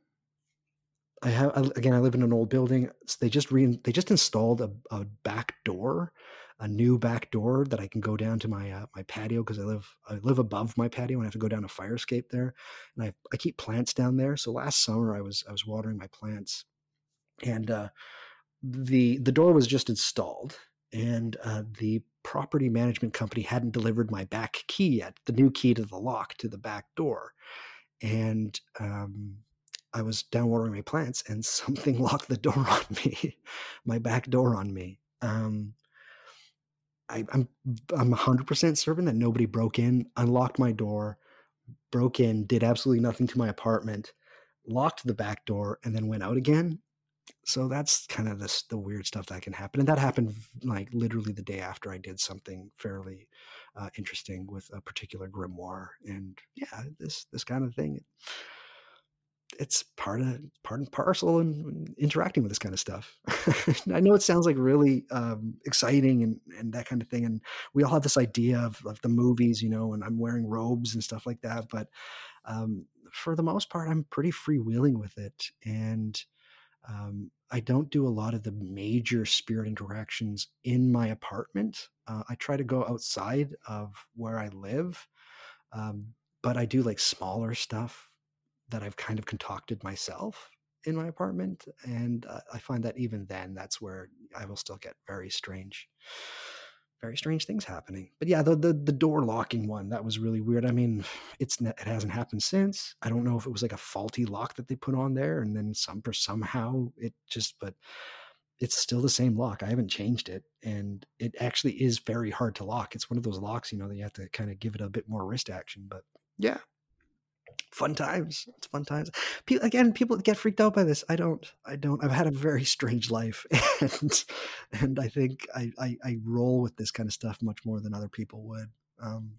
I have again. I live in an old building. So they just re they just installed a, a back door a new back door that I can go down to my uh, my patio because I live I live above my patio and I have to go down a fire escape there, and I I keep plants down there. So last summer I was I was watering my plants, and uh, the the door was just installed, and uh, the property management company hadn't delivered my back key yet, the new key to the lock to the back door, and um, I was down watering my plants, and <laughs> something locked the door on me, my back door on me. Um, I, I'm I'm 100% certain that nobody broke in, unlocked my door, broke in, did absolutely nothing to my apartment, locked the back door, and then went out again. So that's kind of this the weird stuff that can happen, and that happened like literally the day after I did something fairly uh, interesting with a particular grimoire, and yeah, this this kind of thing it's part of part and parcel and interacting with this kind of stuff. <laughs> I know it sounds like really um, exciting and, and that kind of thing. And we all have this idea of, of the movies, you know, and I'm wearing robes and stuff like that. But um, for the most part, I'm pretty freewheeling with it. And um, I don't do a lot of the major spirit interactions in my apartment. Uh, I try to go outside of where I live. Um, but I do like smaller stuff that I've kind of concocted myself in my apartment. And uh, I find that even then, that's where I will still get very strange, very strange things happening. But yeah, the, the, the door locking one, that was really weird. I mean, it's, it hasn't happened since. I don't know if it was like a faulty lock that they put on there and then some, for somehow it just, but it's still the same lock. I haven't changed it. And it actually is very hard to lock. It's one of those locks, you know, that you have to kind of give it a bit more wrist action. But yeah, fun times. It's fun times. Again, people get freaked out by this. I don't. I don't. I've had a very strange life, <laughs> and and I think I, I, I roll with this kind of stuff much more than other people would. Um,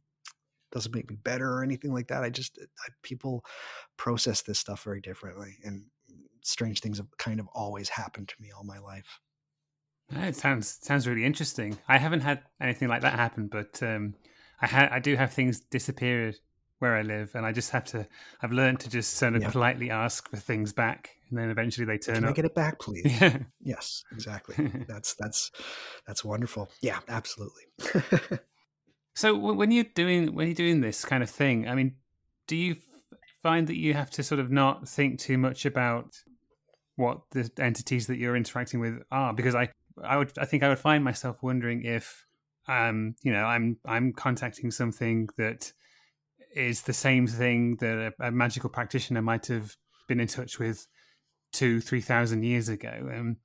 doesn't make me better or anything like that. I just I, people process this stuff very differently, and strange things have kind of always happened to me all my life. It sounds sounds really interesting. I haven't had anything like that happen, but um, I ha- I do have things disappear where I live, and I just have to. I've learned to just sort of yeah. politely ask for things back, and then eventually they turn Can up. I get it back, <laughs> please? Yeah. Yes, exactly. <laughs> that's that's that's wonderful. Yeah, absolutely. <laughs> so when you're doing when you're doing this kind of thing, I mean, do you find that you have to sort of not think too much about what the entities that you're interacting with are? Because I I would I think I would find myself wondering if um you know I'm I'm contacting something that is the same thing that a, a magical practitioner might have been in touch with two, three thousand years ago. Um,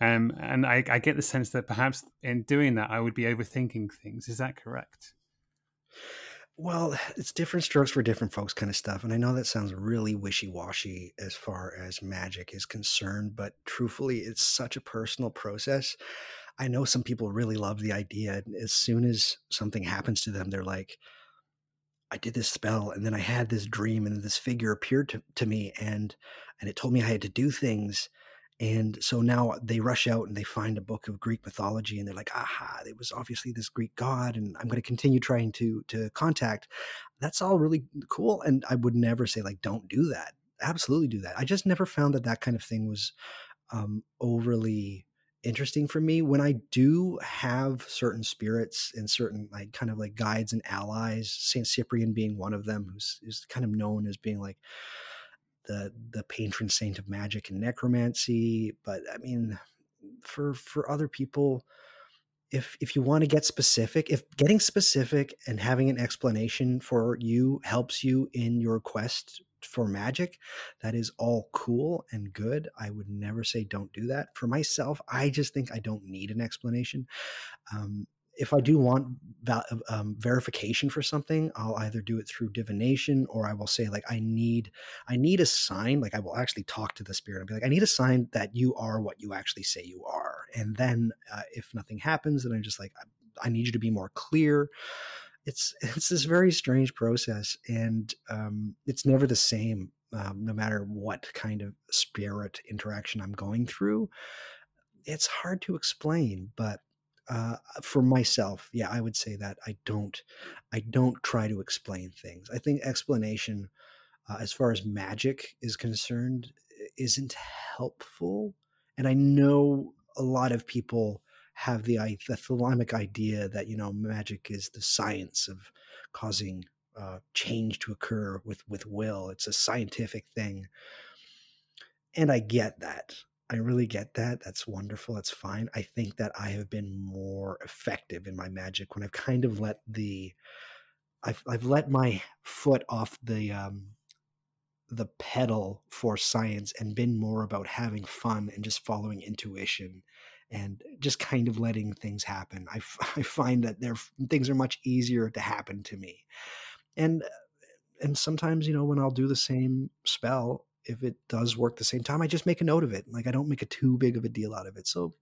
um, and I, I get the sense that perhaps in doing that, I would be overthinking things. Is that correct? Well, it's different strokes for different folks, kind of stuff. And I know that sounds really wishy washy as far as magic is concerned, but truthfully, it's such a personal process. I know some people really love the idea. As soon as something happens to them, they're like, I did this spell and then I had this dream and this figure appeared to, to me and and it told me I had to do things. And so now they rush out and they find a book of Greek mythology and they're like, aha, it was obviously this Greek god, and I'm going to continue trying to to contact. That's all really cool. And I would never say like, don't do that. Absolutely do that. I just never found that that kind of thing was um, overly interesting for me when I do have certain spirits and certain like kind of like guides and allies, Saint Cyprian being one of them, who's kind of known as being like the the patron saint of magic and necromancy. But I mean, for for other people, if if you want to get specific, if getting specific and having an explanation for you helps you in your quest for magic, that is all cool and good. I would never say don't do that. For myself, I just think I don't need an explanation. Um, if I do want um, verification for something, I'll either do it through divination or I will say like I need I need a sign. Like I will actually talk to the spirit and be like I need a sign that you are what you actually say you are. And then uh, if nothing happens, then I'm just like I, I need you to be more clear it's <laughs> it's this very strange process, and um, it's never the same. Um, no matter what kind of spirit interaction I'm going through, it's hard to explain. But uh, for myself, yeah, I would say that I don't, I don't try to explain things. I think explanation, uh, as far as magic is concerned, isn't helpful. And I know a lot of people have the the Thelemic idea that you know magic is the science of causing uh, change to occur with with will. It's a scientific thing, and I get that. I really get that. That's wonderful. That's fine. I think that I have been more effective in my magic when I've kind of let the I've I've let my foot off the um, the pedal for science and been more about having fun and just following intuition and just kind of letting things happen. I, <laughs> I find that there things are much easier to happen to me, and uh, and sometimes you know when I'll do the same spell, if it does work the same time, I just make a note of it. Like I don't make a too big of a deal out of it. So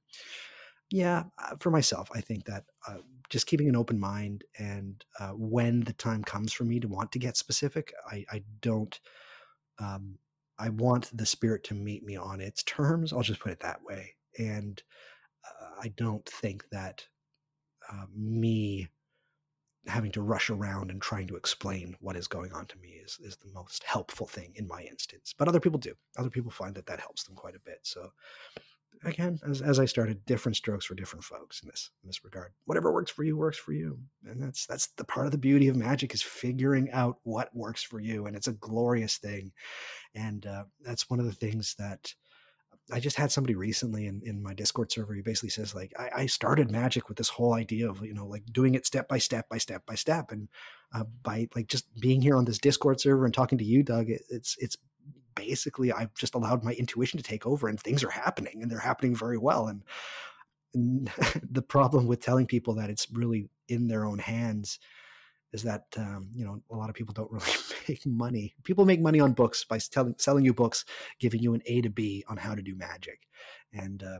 yeah, uh, for myself, I think that uh, just keeping an open mind and uh, when the time comes for me to want to get specific, I, I don't. Um, I want the spirit to meet me on its terms. I'll just put it that way. And I don't think that uh, me having to rush around and trying to explain what is going on to me is, is the most helpful thing in my instance. But other people do. Other people find that that helps them quite a bit. So again, as, as I started, different strokes for different folks in this in this regard. Whatever works for you works for you, and that's that's the part of the beauty of magic is figuring out what works for you, and it's a glorious thing. And uh, that's one of the things that I just had somebody recently in, in my Discord server. He basically says like, I, I started magic with this whole idea of, you know, like doing it step by step by step by step. And uh, by like just being here on this Discord server and talking to you, Doug, it, it's, it's basically, I've just allowed my intuition to take over and things are happening and they're happening very well. And, and <laughs> the problem with telling people that it's really in their own hands is that um, you know a lot of people don't <laughs> really make money. People make money on books by telling, selling you books, giving you an A to B on how to do magic, and uh,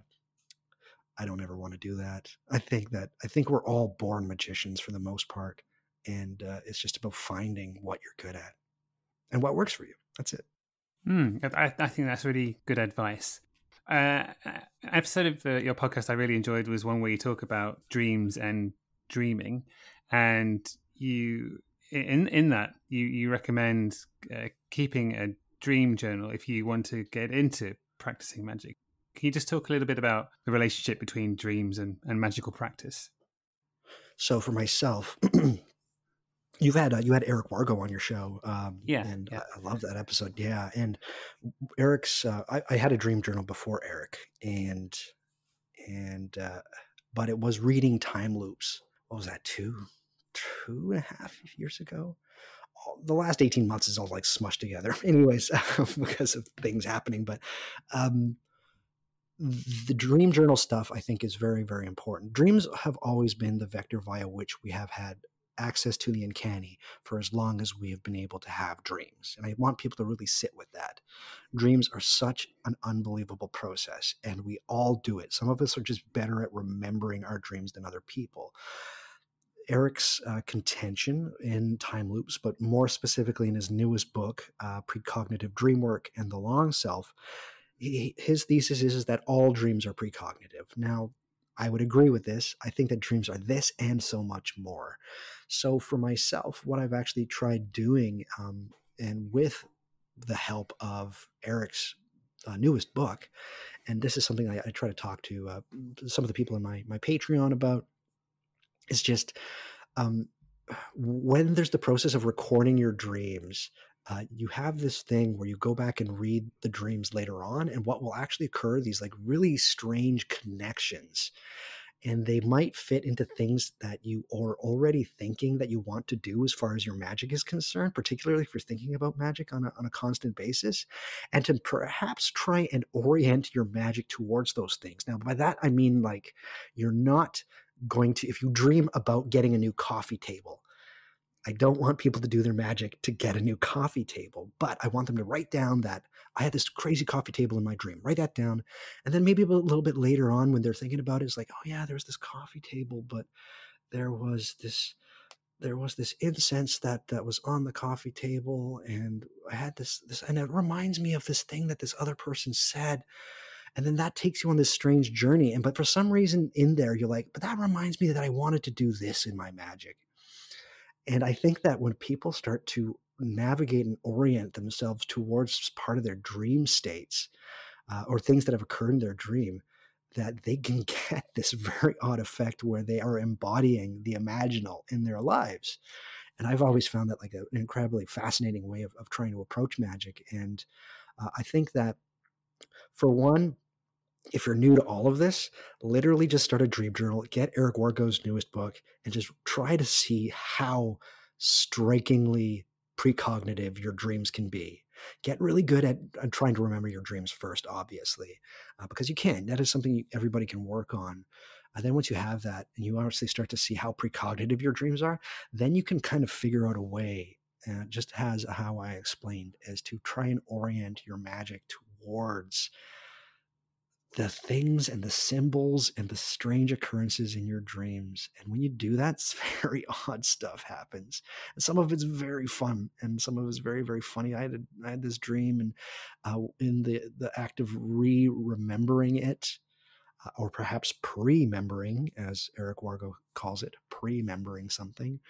I don't ever want to do that. I think that I think we're all born magicians for the most part, and uh, it's just about finding what you're good at and what works for you. That's it. Mm, I, I, think that's really good advice. Uh, episode of uh, your podcast I really enjoyed was one where you talk about dreams and dreaming, and you in in that you you recommend uh, keeping a dream journal if you want to get into practicing magic. Can you just talk a little bit about the relationship between dreams and, and magical practice? So for myself, <clears throat> you've had uh, you had Eric Wargo on your show, um, yeah, and yeah. I, I love that episode. Yeah, and Eric's uh, I, I, had a dream journal before Eric, and and uh, but it was reading time loops. What was that? Two two and a half years ago. The last eighteen months is all like smushed together, <laughs> anyways, <laughs> because of things happening. But um, the dream journal stuff I think is very, very important. Dreams have always been the vector via which we have had access to the uncanny for as long as we have been able to have dreams. And I want people to really sit with that. Dreams are such an unbelievable process, and we all do it. Some of us are just better at remembering our dreams than other people. Eric's uh, contention in time loops, but more specifically in his newest book, uh, Precognitive Dreamwork and the Long Self, he, his thesis is, is that all dreams are precognitive. Now, I would agree with this. I think that dreams are this and so much more. So, for myself, what I've actually tried doing, um, and with the help of Eric's uh, newest book, and this is something I, I try to talk to uh, some of the people in my my Patreon about, is just um, when there's the process of recording your dreams uh, you have this thing where you go back and read the dreams later on, and what will actually occur these like really strange connections. And they might fit into things that you are already thinking that you want to do as far as your magic is concerned, particularly if you're thinking about magic on a, on a constant basis, and to perhaps try and orient your magic towards those things. Now, by that, I mean like you're not going to, if you dream about getting a new coffee table, I don't want people to do their magic to get a new coffee table, but I want them to write down that I had this crazy coffee table in my dream. Write that down. And then maybe a little bit later on when they're thinking about it, it's like, oh yeah, there was this coffee table, but there was this there was this incense that that was on the coffee table and I had this this and it reminds me of this thing that this other person said and then that takes you on this strange journey and but for some reason in there you're like but that reminds me that I wanted to do this in my magic and I think that when people start to navigate and orient themselves towards part of their dream states uh, or things that have occurred in their dream, that they can <laughs> get this very odd effect where they are embodying the imaginal in their lives. And I've always found that like an incredibly fascinating way of, of trying to approach magic. And uh, I think that for one, if you're new to all of this, literally just start a dream journal, get Eric Wargo's newest book, and just try to see how strikingly precognitive your dreams can be. Get really good at, at trying to remember your dreams first, obviously, uh, because you can. That is something you, everybody can work on. And then once you have that and you honestly start to see how precognitive your dreams are, then you can kind of figure out a way, uh, just as how I explained, is to try and orient your magic towards the things and the symbols and the strange occurrences in your dreams. And when you do that, <laughs> very odd stuff happens. And some of it's very fun, and some of it's very, very funny. I had a, I had this dream, and uh, in the the act of re-remembering it, uh, or perhaps pre-membering, as Eric Wargo calls it, pre-membering something.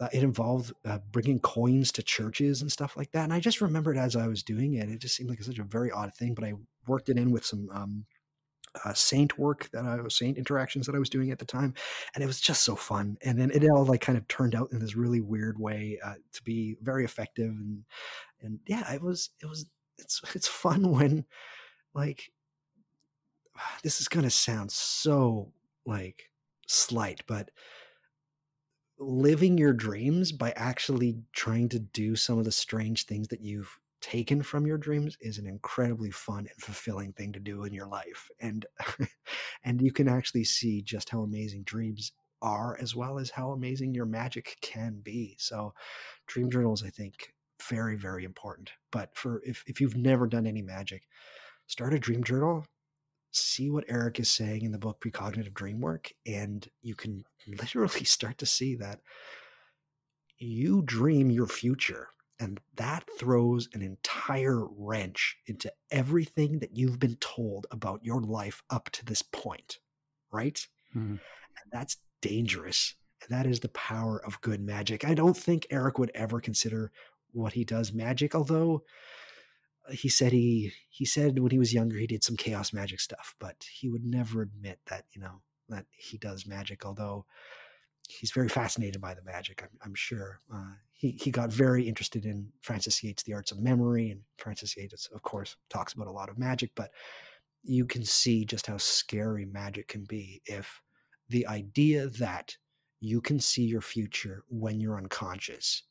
Uh, it involved uh, bringing coins to churches and stuff like that. And I just remembered as I was doing it, it just seemed like such a very odd thing, but I worked it in with some um, uh, saint work that I was saint interactions that I was doing at the time, and it was just so fun. And then it all like kind of turned out in this really weird way uh, to be very effective, and and yeah, it was it was it's <laughs> it's fun when like <sighs> this is gonna sound so like slight, but living your dreams by actually trying to do some of the strange things that you've taken from your dreams is an incredibly fun and fulfilling thing to do in your life and <laughs> and you can actually see just how amazing dreams are as well as how amazing your magic can be so dream journals i think very very important but for if, if you've never done any magic start a dream journal see what eric is saying in the book precognitive dream work and you can <laughs> literally start to see that you dream your future and that throws an entire wrench into everything that you've been told about your life up to this point, right? Mm-hmm. And that's dangerous And that is the power of good magic. I don't think Eric would ever consider what he does magic, although he said he he said when he was younger he did some chaos magic stuff, but he would never admit that, you know, that he does magic, although he's very fascinated by the magic. I'm, I'm sure uh, he he got very interested in Frances Yates' The Arts of Memory, and Frances Yates, of course, talks about a lot of magic. But you can see just how scary magic can be if the idea that you can see your future when you're unconscious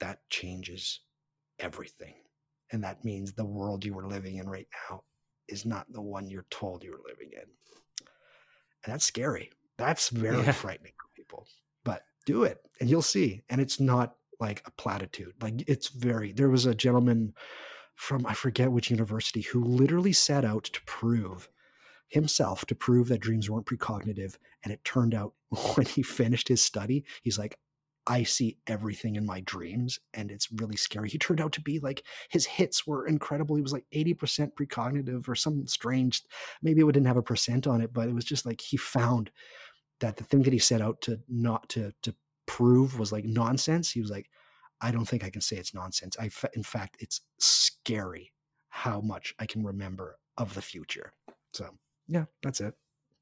that changes everything and that means the world you are living in right now is not the one you're told you're living in and that's scary that's very yeah. frightening for people. But do it and you'll see. And it's not like a platitude. Like it's very there was a gentleman from I forget which university who literally set out to prove himself to prove that dreams weren't precognitive and it turned out <laughs> when he finished his study he's like I see everything in my dreams and it's really scary. He turned out to be like his hits were incredible. He was like 80% precognitive or some strange, maybe it didn't have a percent on it, but it was just like he found that the thing that he set out to not to to prove was like nonsense. He was like, I don't think I can say it's nonsense. I, in fact, it's scary how much I can remember of the future. So yeah, that's it.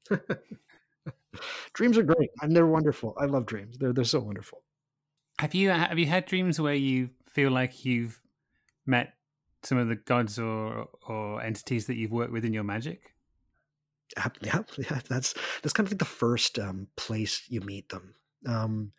<laughs> dreams are great and they're wonderful. I love dreams. They're they're so wonderful. Have you have you had dreams where you feel like you've met some of the gods or or entities that you've worked with in your magic? Yeah, <laughs> yeah, that's that's kind of like the first um, place you meet them. Um,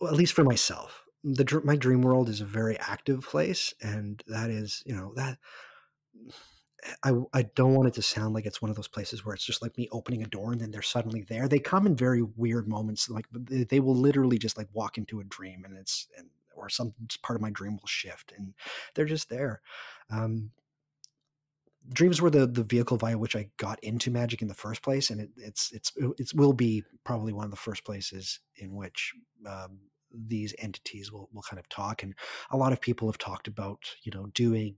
well, at least for myself, the my dream world is a very active place, and that is, you know, that <sighs> I I don't want it to sound like it's one of those places where it's just like me opening a door and then they're suddenly there. They come in very weird moments, like they, will literally just like walk into a dream, and it's and or some part of my dream will shift, and they're just there. Um, dreams were the the vehicle via which I got into magic in the first place, and it, it's it's it will be probably one of the first places in which um, these entities will will kind of talk. And a lot of people have talked about you know doing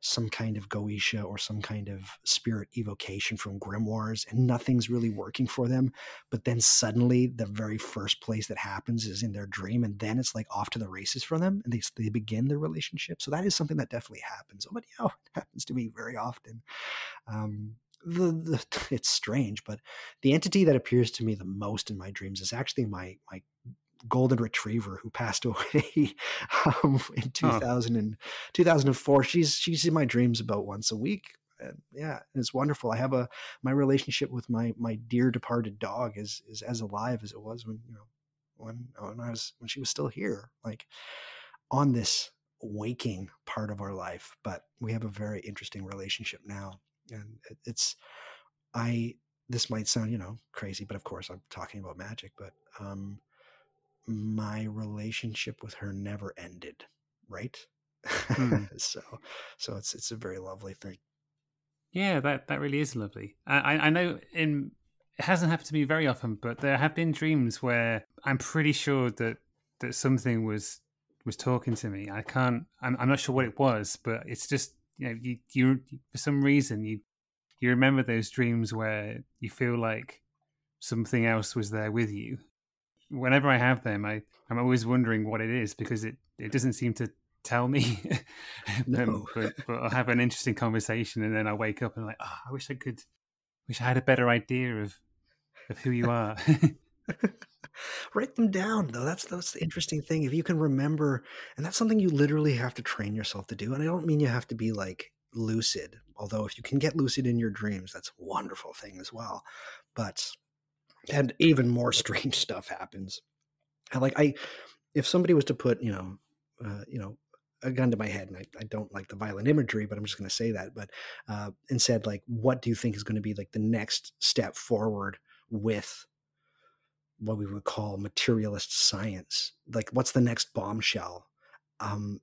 some kind of Goetia or some kind of spirit evocation from grimoires, and nothing's really working for them. But then suddenly, the very first place that happens is in their dream, and then it's like off to the races for them, and they they begin their relationship. So that is something that definitely happens. Oh, but know, <laughs> it happens to me very often. Um, the, the, <laughs> it's strange, but the entity that appears to me the most in my dreams is actually my my golden retriever who passed away <laughs> um, in 2000 and, 2004 she's she's in my dreams about once a week and yeah it's wonderful. I have a my relationship with my my dear departed dog is is as alive as it was when you know when when i was when she was still here like on this waking part of our life. But we have a very interesting relationship now and it, it's i this might sound you know crazy but of course i'm talking about magic but um my relationship with her never ended right? Hmm. <laughs> so so it's it's a very lovely thing. Yeah that that really is lovely. I i know in it hasn't happened to me very often but there have been dreams where i'm pretty sure that that something was was talking to me. I can't i'm, I'm not sure what it was but it's just you know you you for some reason you you remember those dreams where you feel like something else was there with you whenever I have them, I I'm always wondering what it is because it it doesn't seem to tell me. <laughs> no. um, but, but I'll have an interesting conversation, and then I wake up and I'm like, oh, I wish I could, wish I had a better idea of of who you are. <laughs> <laughs> Write them down, though. That's that's the interesting thing. If you can remember, and that's something you literally have to train yourself to do. And I don't mean you have to be like lucid, although if you can get lucid in your dreams, that's a wonderful thing as well. But and even more <laughs> strange stuff happens. Like I, if somebody was to put, you know, uh, you know, a gun to my head, and I, I don't like the violent imagery, but I'm just going to say that. But uh, and said like, what do you think is going to be like the next step forward with what we would call materialist science? Like, what's the next bombshell? Um,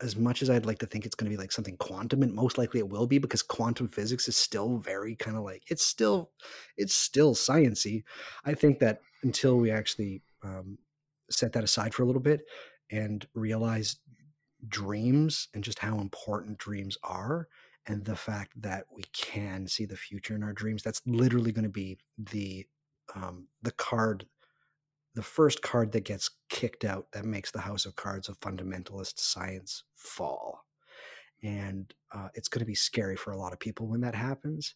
as much as I'd like to think it's going to be like something quantum, and most likely it will be because quantum physics is still very kind of like it's still it's still sciency. I think that until we actually um, set that aside for a little bit and realize dreams and just how important dreams are, and the fact that we can see the future in our dreams, that's literally going to be the um, the card, the first card that gets kicked out that makes the House of Cards of fundamentalist science fall. And uh, it's going to be scary for a lot of people when that happens.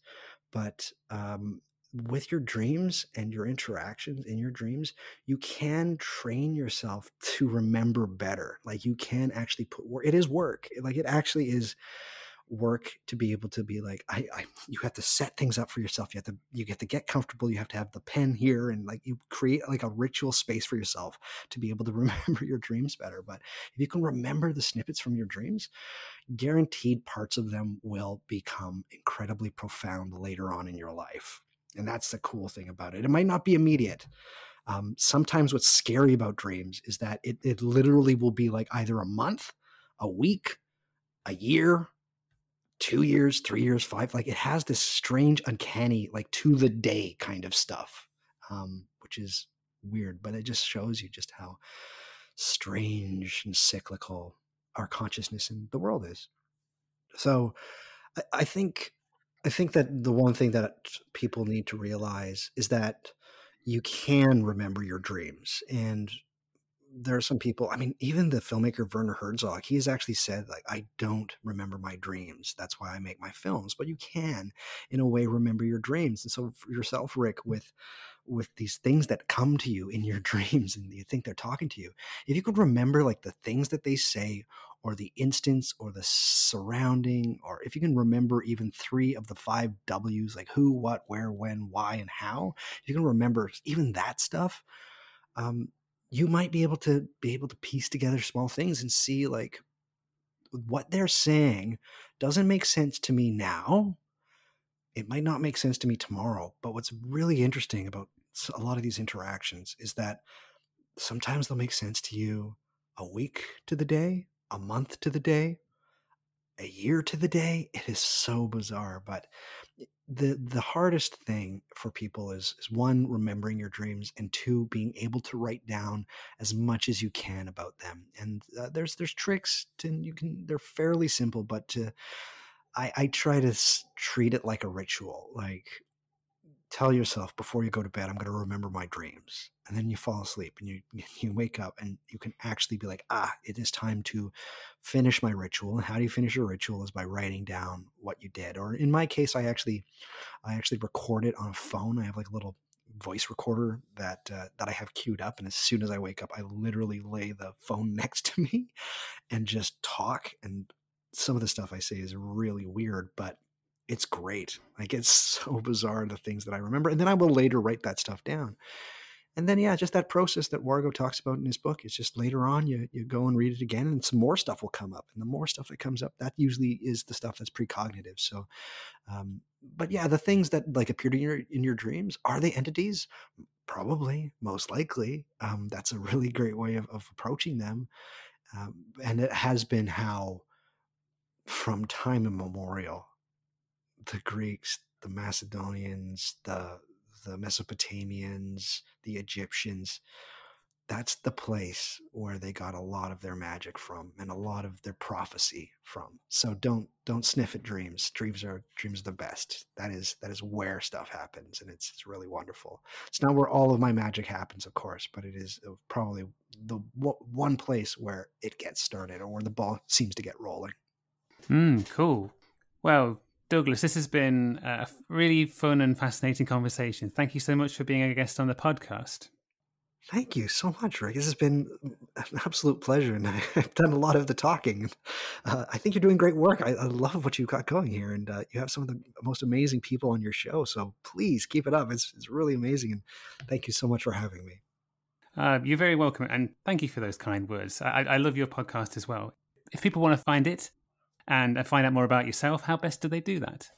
But um, with your dreams and your interactions in your dreams, you can train yourself to remember better. Like you can actually put work. It is work. Like it actually is work to be able to be like I, I you have to set things up for yourself. You have to you get to get comfortable. You have to have the pen here and like you create like a ritual space for yourself to be able to <laughs> remember your dreams better but if you can remember the snippets from your dreams guaranteed parts of them will become incredibly profound later on in your life and that's the cool thing about it. It might not be immediate. Um, sometimes what's scary about dreams is that it, it literally will be like either a month a week a year two years, three years, five. Like it has this strange, uncanny, like to the day kind of stuff, um, which is weird, but it just shows you just how strange and cyclical our consciousness in the world is. So I, I think I think that the one thing that people need to realize is that you can remember your dreams and there are some people i mean even the filmmaker werner herzog he has actually said like i don't remember my dreams that's why i make my films but you can in a way remember your dreams and so for yourself rick with with these things that come to you in your <laughs> dreams and you think they're talking to you if you could remember like the things that they say or the instance or the surrounding or if you can remember even three of the five w's like who what where when why and how if you can remember even that stuff um, you might be able to be able to piece together small things and see like what they're saying doesn't make sense to me now. It might not make sense to me tomorrow but what's really interesting about a lot of these interactions is that sometimes they'll make sense to you a week to the day a month to the day a year to the day. It is so bizarre but the the hardest thing for people is is one remembering your dreams and two being able to write down as much as you can about them. And uh, there's there's tricks and you can they're fairly simple but to I, I try to treat it like a ritual like tell yourself before you go to bed, I'm going to remember my dreams. And then you fall asleep and you, <laughs> you wake up and you can actually be like, ah, it is time to finish my ritual. And how do you finish your ritual is by writing down what you did. Or in my case, I actually, I actually record it on a phone. I have like a little voice recorder that uh, that I have queued up, and as soon as I wake up, I literally lay the phone <laughs> next to me and just talk. And some of the stuff I say is really weird, but it's great. Like it's <laughs> so bizarre the things that I remember, and then I will later write that stuff down. And then yeah, just that process that Wargo talks about in his book. It's just later on you you go and read it again, and some more stuff will come up, and the more stuff that comes up, that usually is the stuff that's precognitive. So, um, but yeah, the things that like appear in your in your dreams are they entities? Probably, most likely. Um, that's a really great way of, of approaching them, um, and it has been how from time immemorial the Greeks, the Macedonians, the the Mesopotamians, the Egyptians. That's the place where they got a lot of their magic from and a lot of their prophecy from. So don't don't sniff at dreams. Dreams are dreams are the best. That is that is where stuff happens, and it's it's really wonderful. It's not where all of my magic happens, of course, but it is uh, probably the one place where it gets started or where the ball seems to get rolling. Mm, cool. Well, Douglas, this has been a really fun and fascinating conversation. Thank you so much for being a guest on the podcast. Thank you so much, Rick. This has been an absolute pleasure, and <laughs> I've done a lot of the talking. Uh, I think you're doing great work. I, I, love what you've got going here, and uh, you have some of the most amazing people on your show. So please keep it up. It's, it's really amazing, and thank you so much for having me. Uh, you're very welcome, and thank you for those kind words. I, I love your podcast as well. If people want to find it, and find out more about yourself, how best do they do that?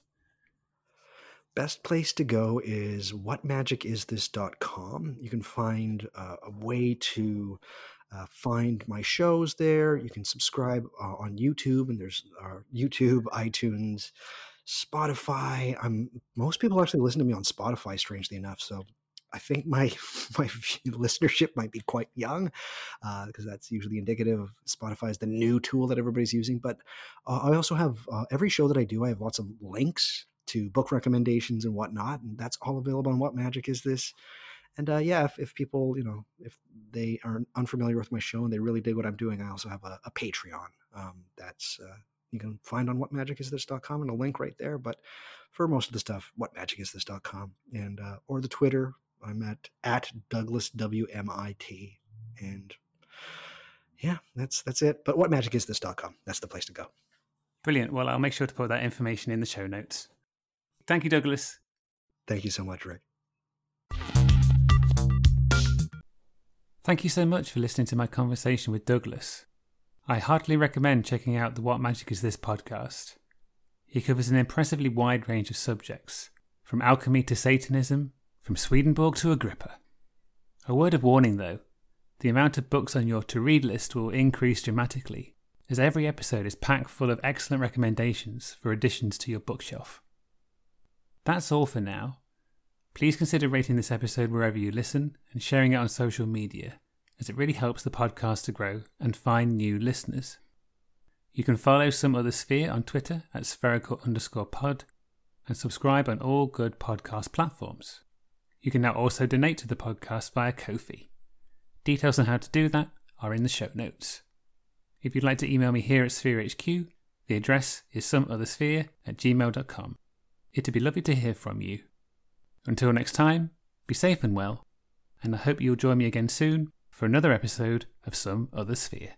Best place to go is whatmagicisthis.com. You can find uh, a way to uh, find my shows there. You can subscribe uh, on YouTube, and there's uh, YouTube, iTunes, Spotify. I'm most people actually listen to me on Spotify, strangely enough. So I think my <laughs> my <laughs> listenership might be quite young because uh, that's usually indicative of Spotify is the new tool that everybody's using. But uh, I also have uh, every show that I do. I have lots of links to book recommendations and whatnot, and that's all available on What Magic Is This. And uh, yeah, if, if people, you know, if they are unfamiliar with my show and they really dig what I'm doing, I also have a, a Patreon. Um, that's uh, you can find on whatmagicisthis.com and a link right there. But for most of the stuff, whatmagicisthis.com and uh, or the Twitter, I'm at at Douglas WMIT. And yeah, that's that's it. But whatmagicisthis.com, that's the place to go. Brilliant. Well, I'll make sure to put that information in the show notes. Thank you, Douglas. Thank you so much, Rick. Thank you so much for listening to my conversation with Douglas. I heartily recommend checking out the What Magic Is This podcast. He covers an impressively wide range of subjects, from alchemy to Satanism, from Swedenborg to Agrippa. A word of warning though the amount of books on your to read list will increase dramatically, as every episode is packed full of excellent recommendations for additions to your bookshelf. That's all for now. Please consider rating this episode wherever you listen and sharing it on social media, as it really helps the podcast to grow and find new listeners. You can follow Some Other Sphere on Twitter at spherical underscore pod and subscribe on all good podcast platforms. You can now also donate to the podcast via Ko-fi. Details on how to do that are in the show notes. If you'd like to email me here at SphereHQ, the address is someothersphere at gmail.com. It'd be lovely to hear from you. Until next time, be safe and well, and I hope you'll join me again soon for another episode of Some Other Sphere.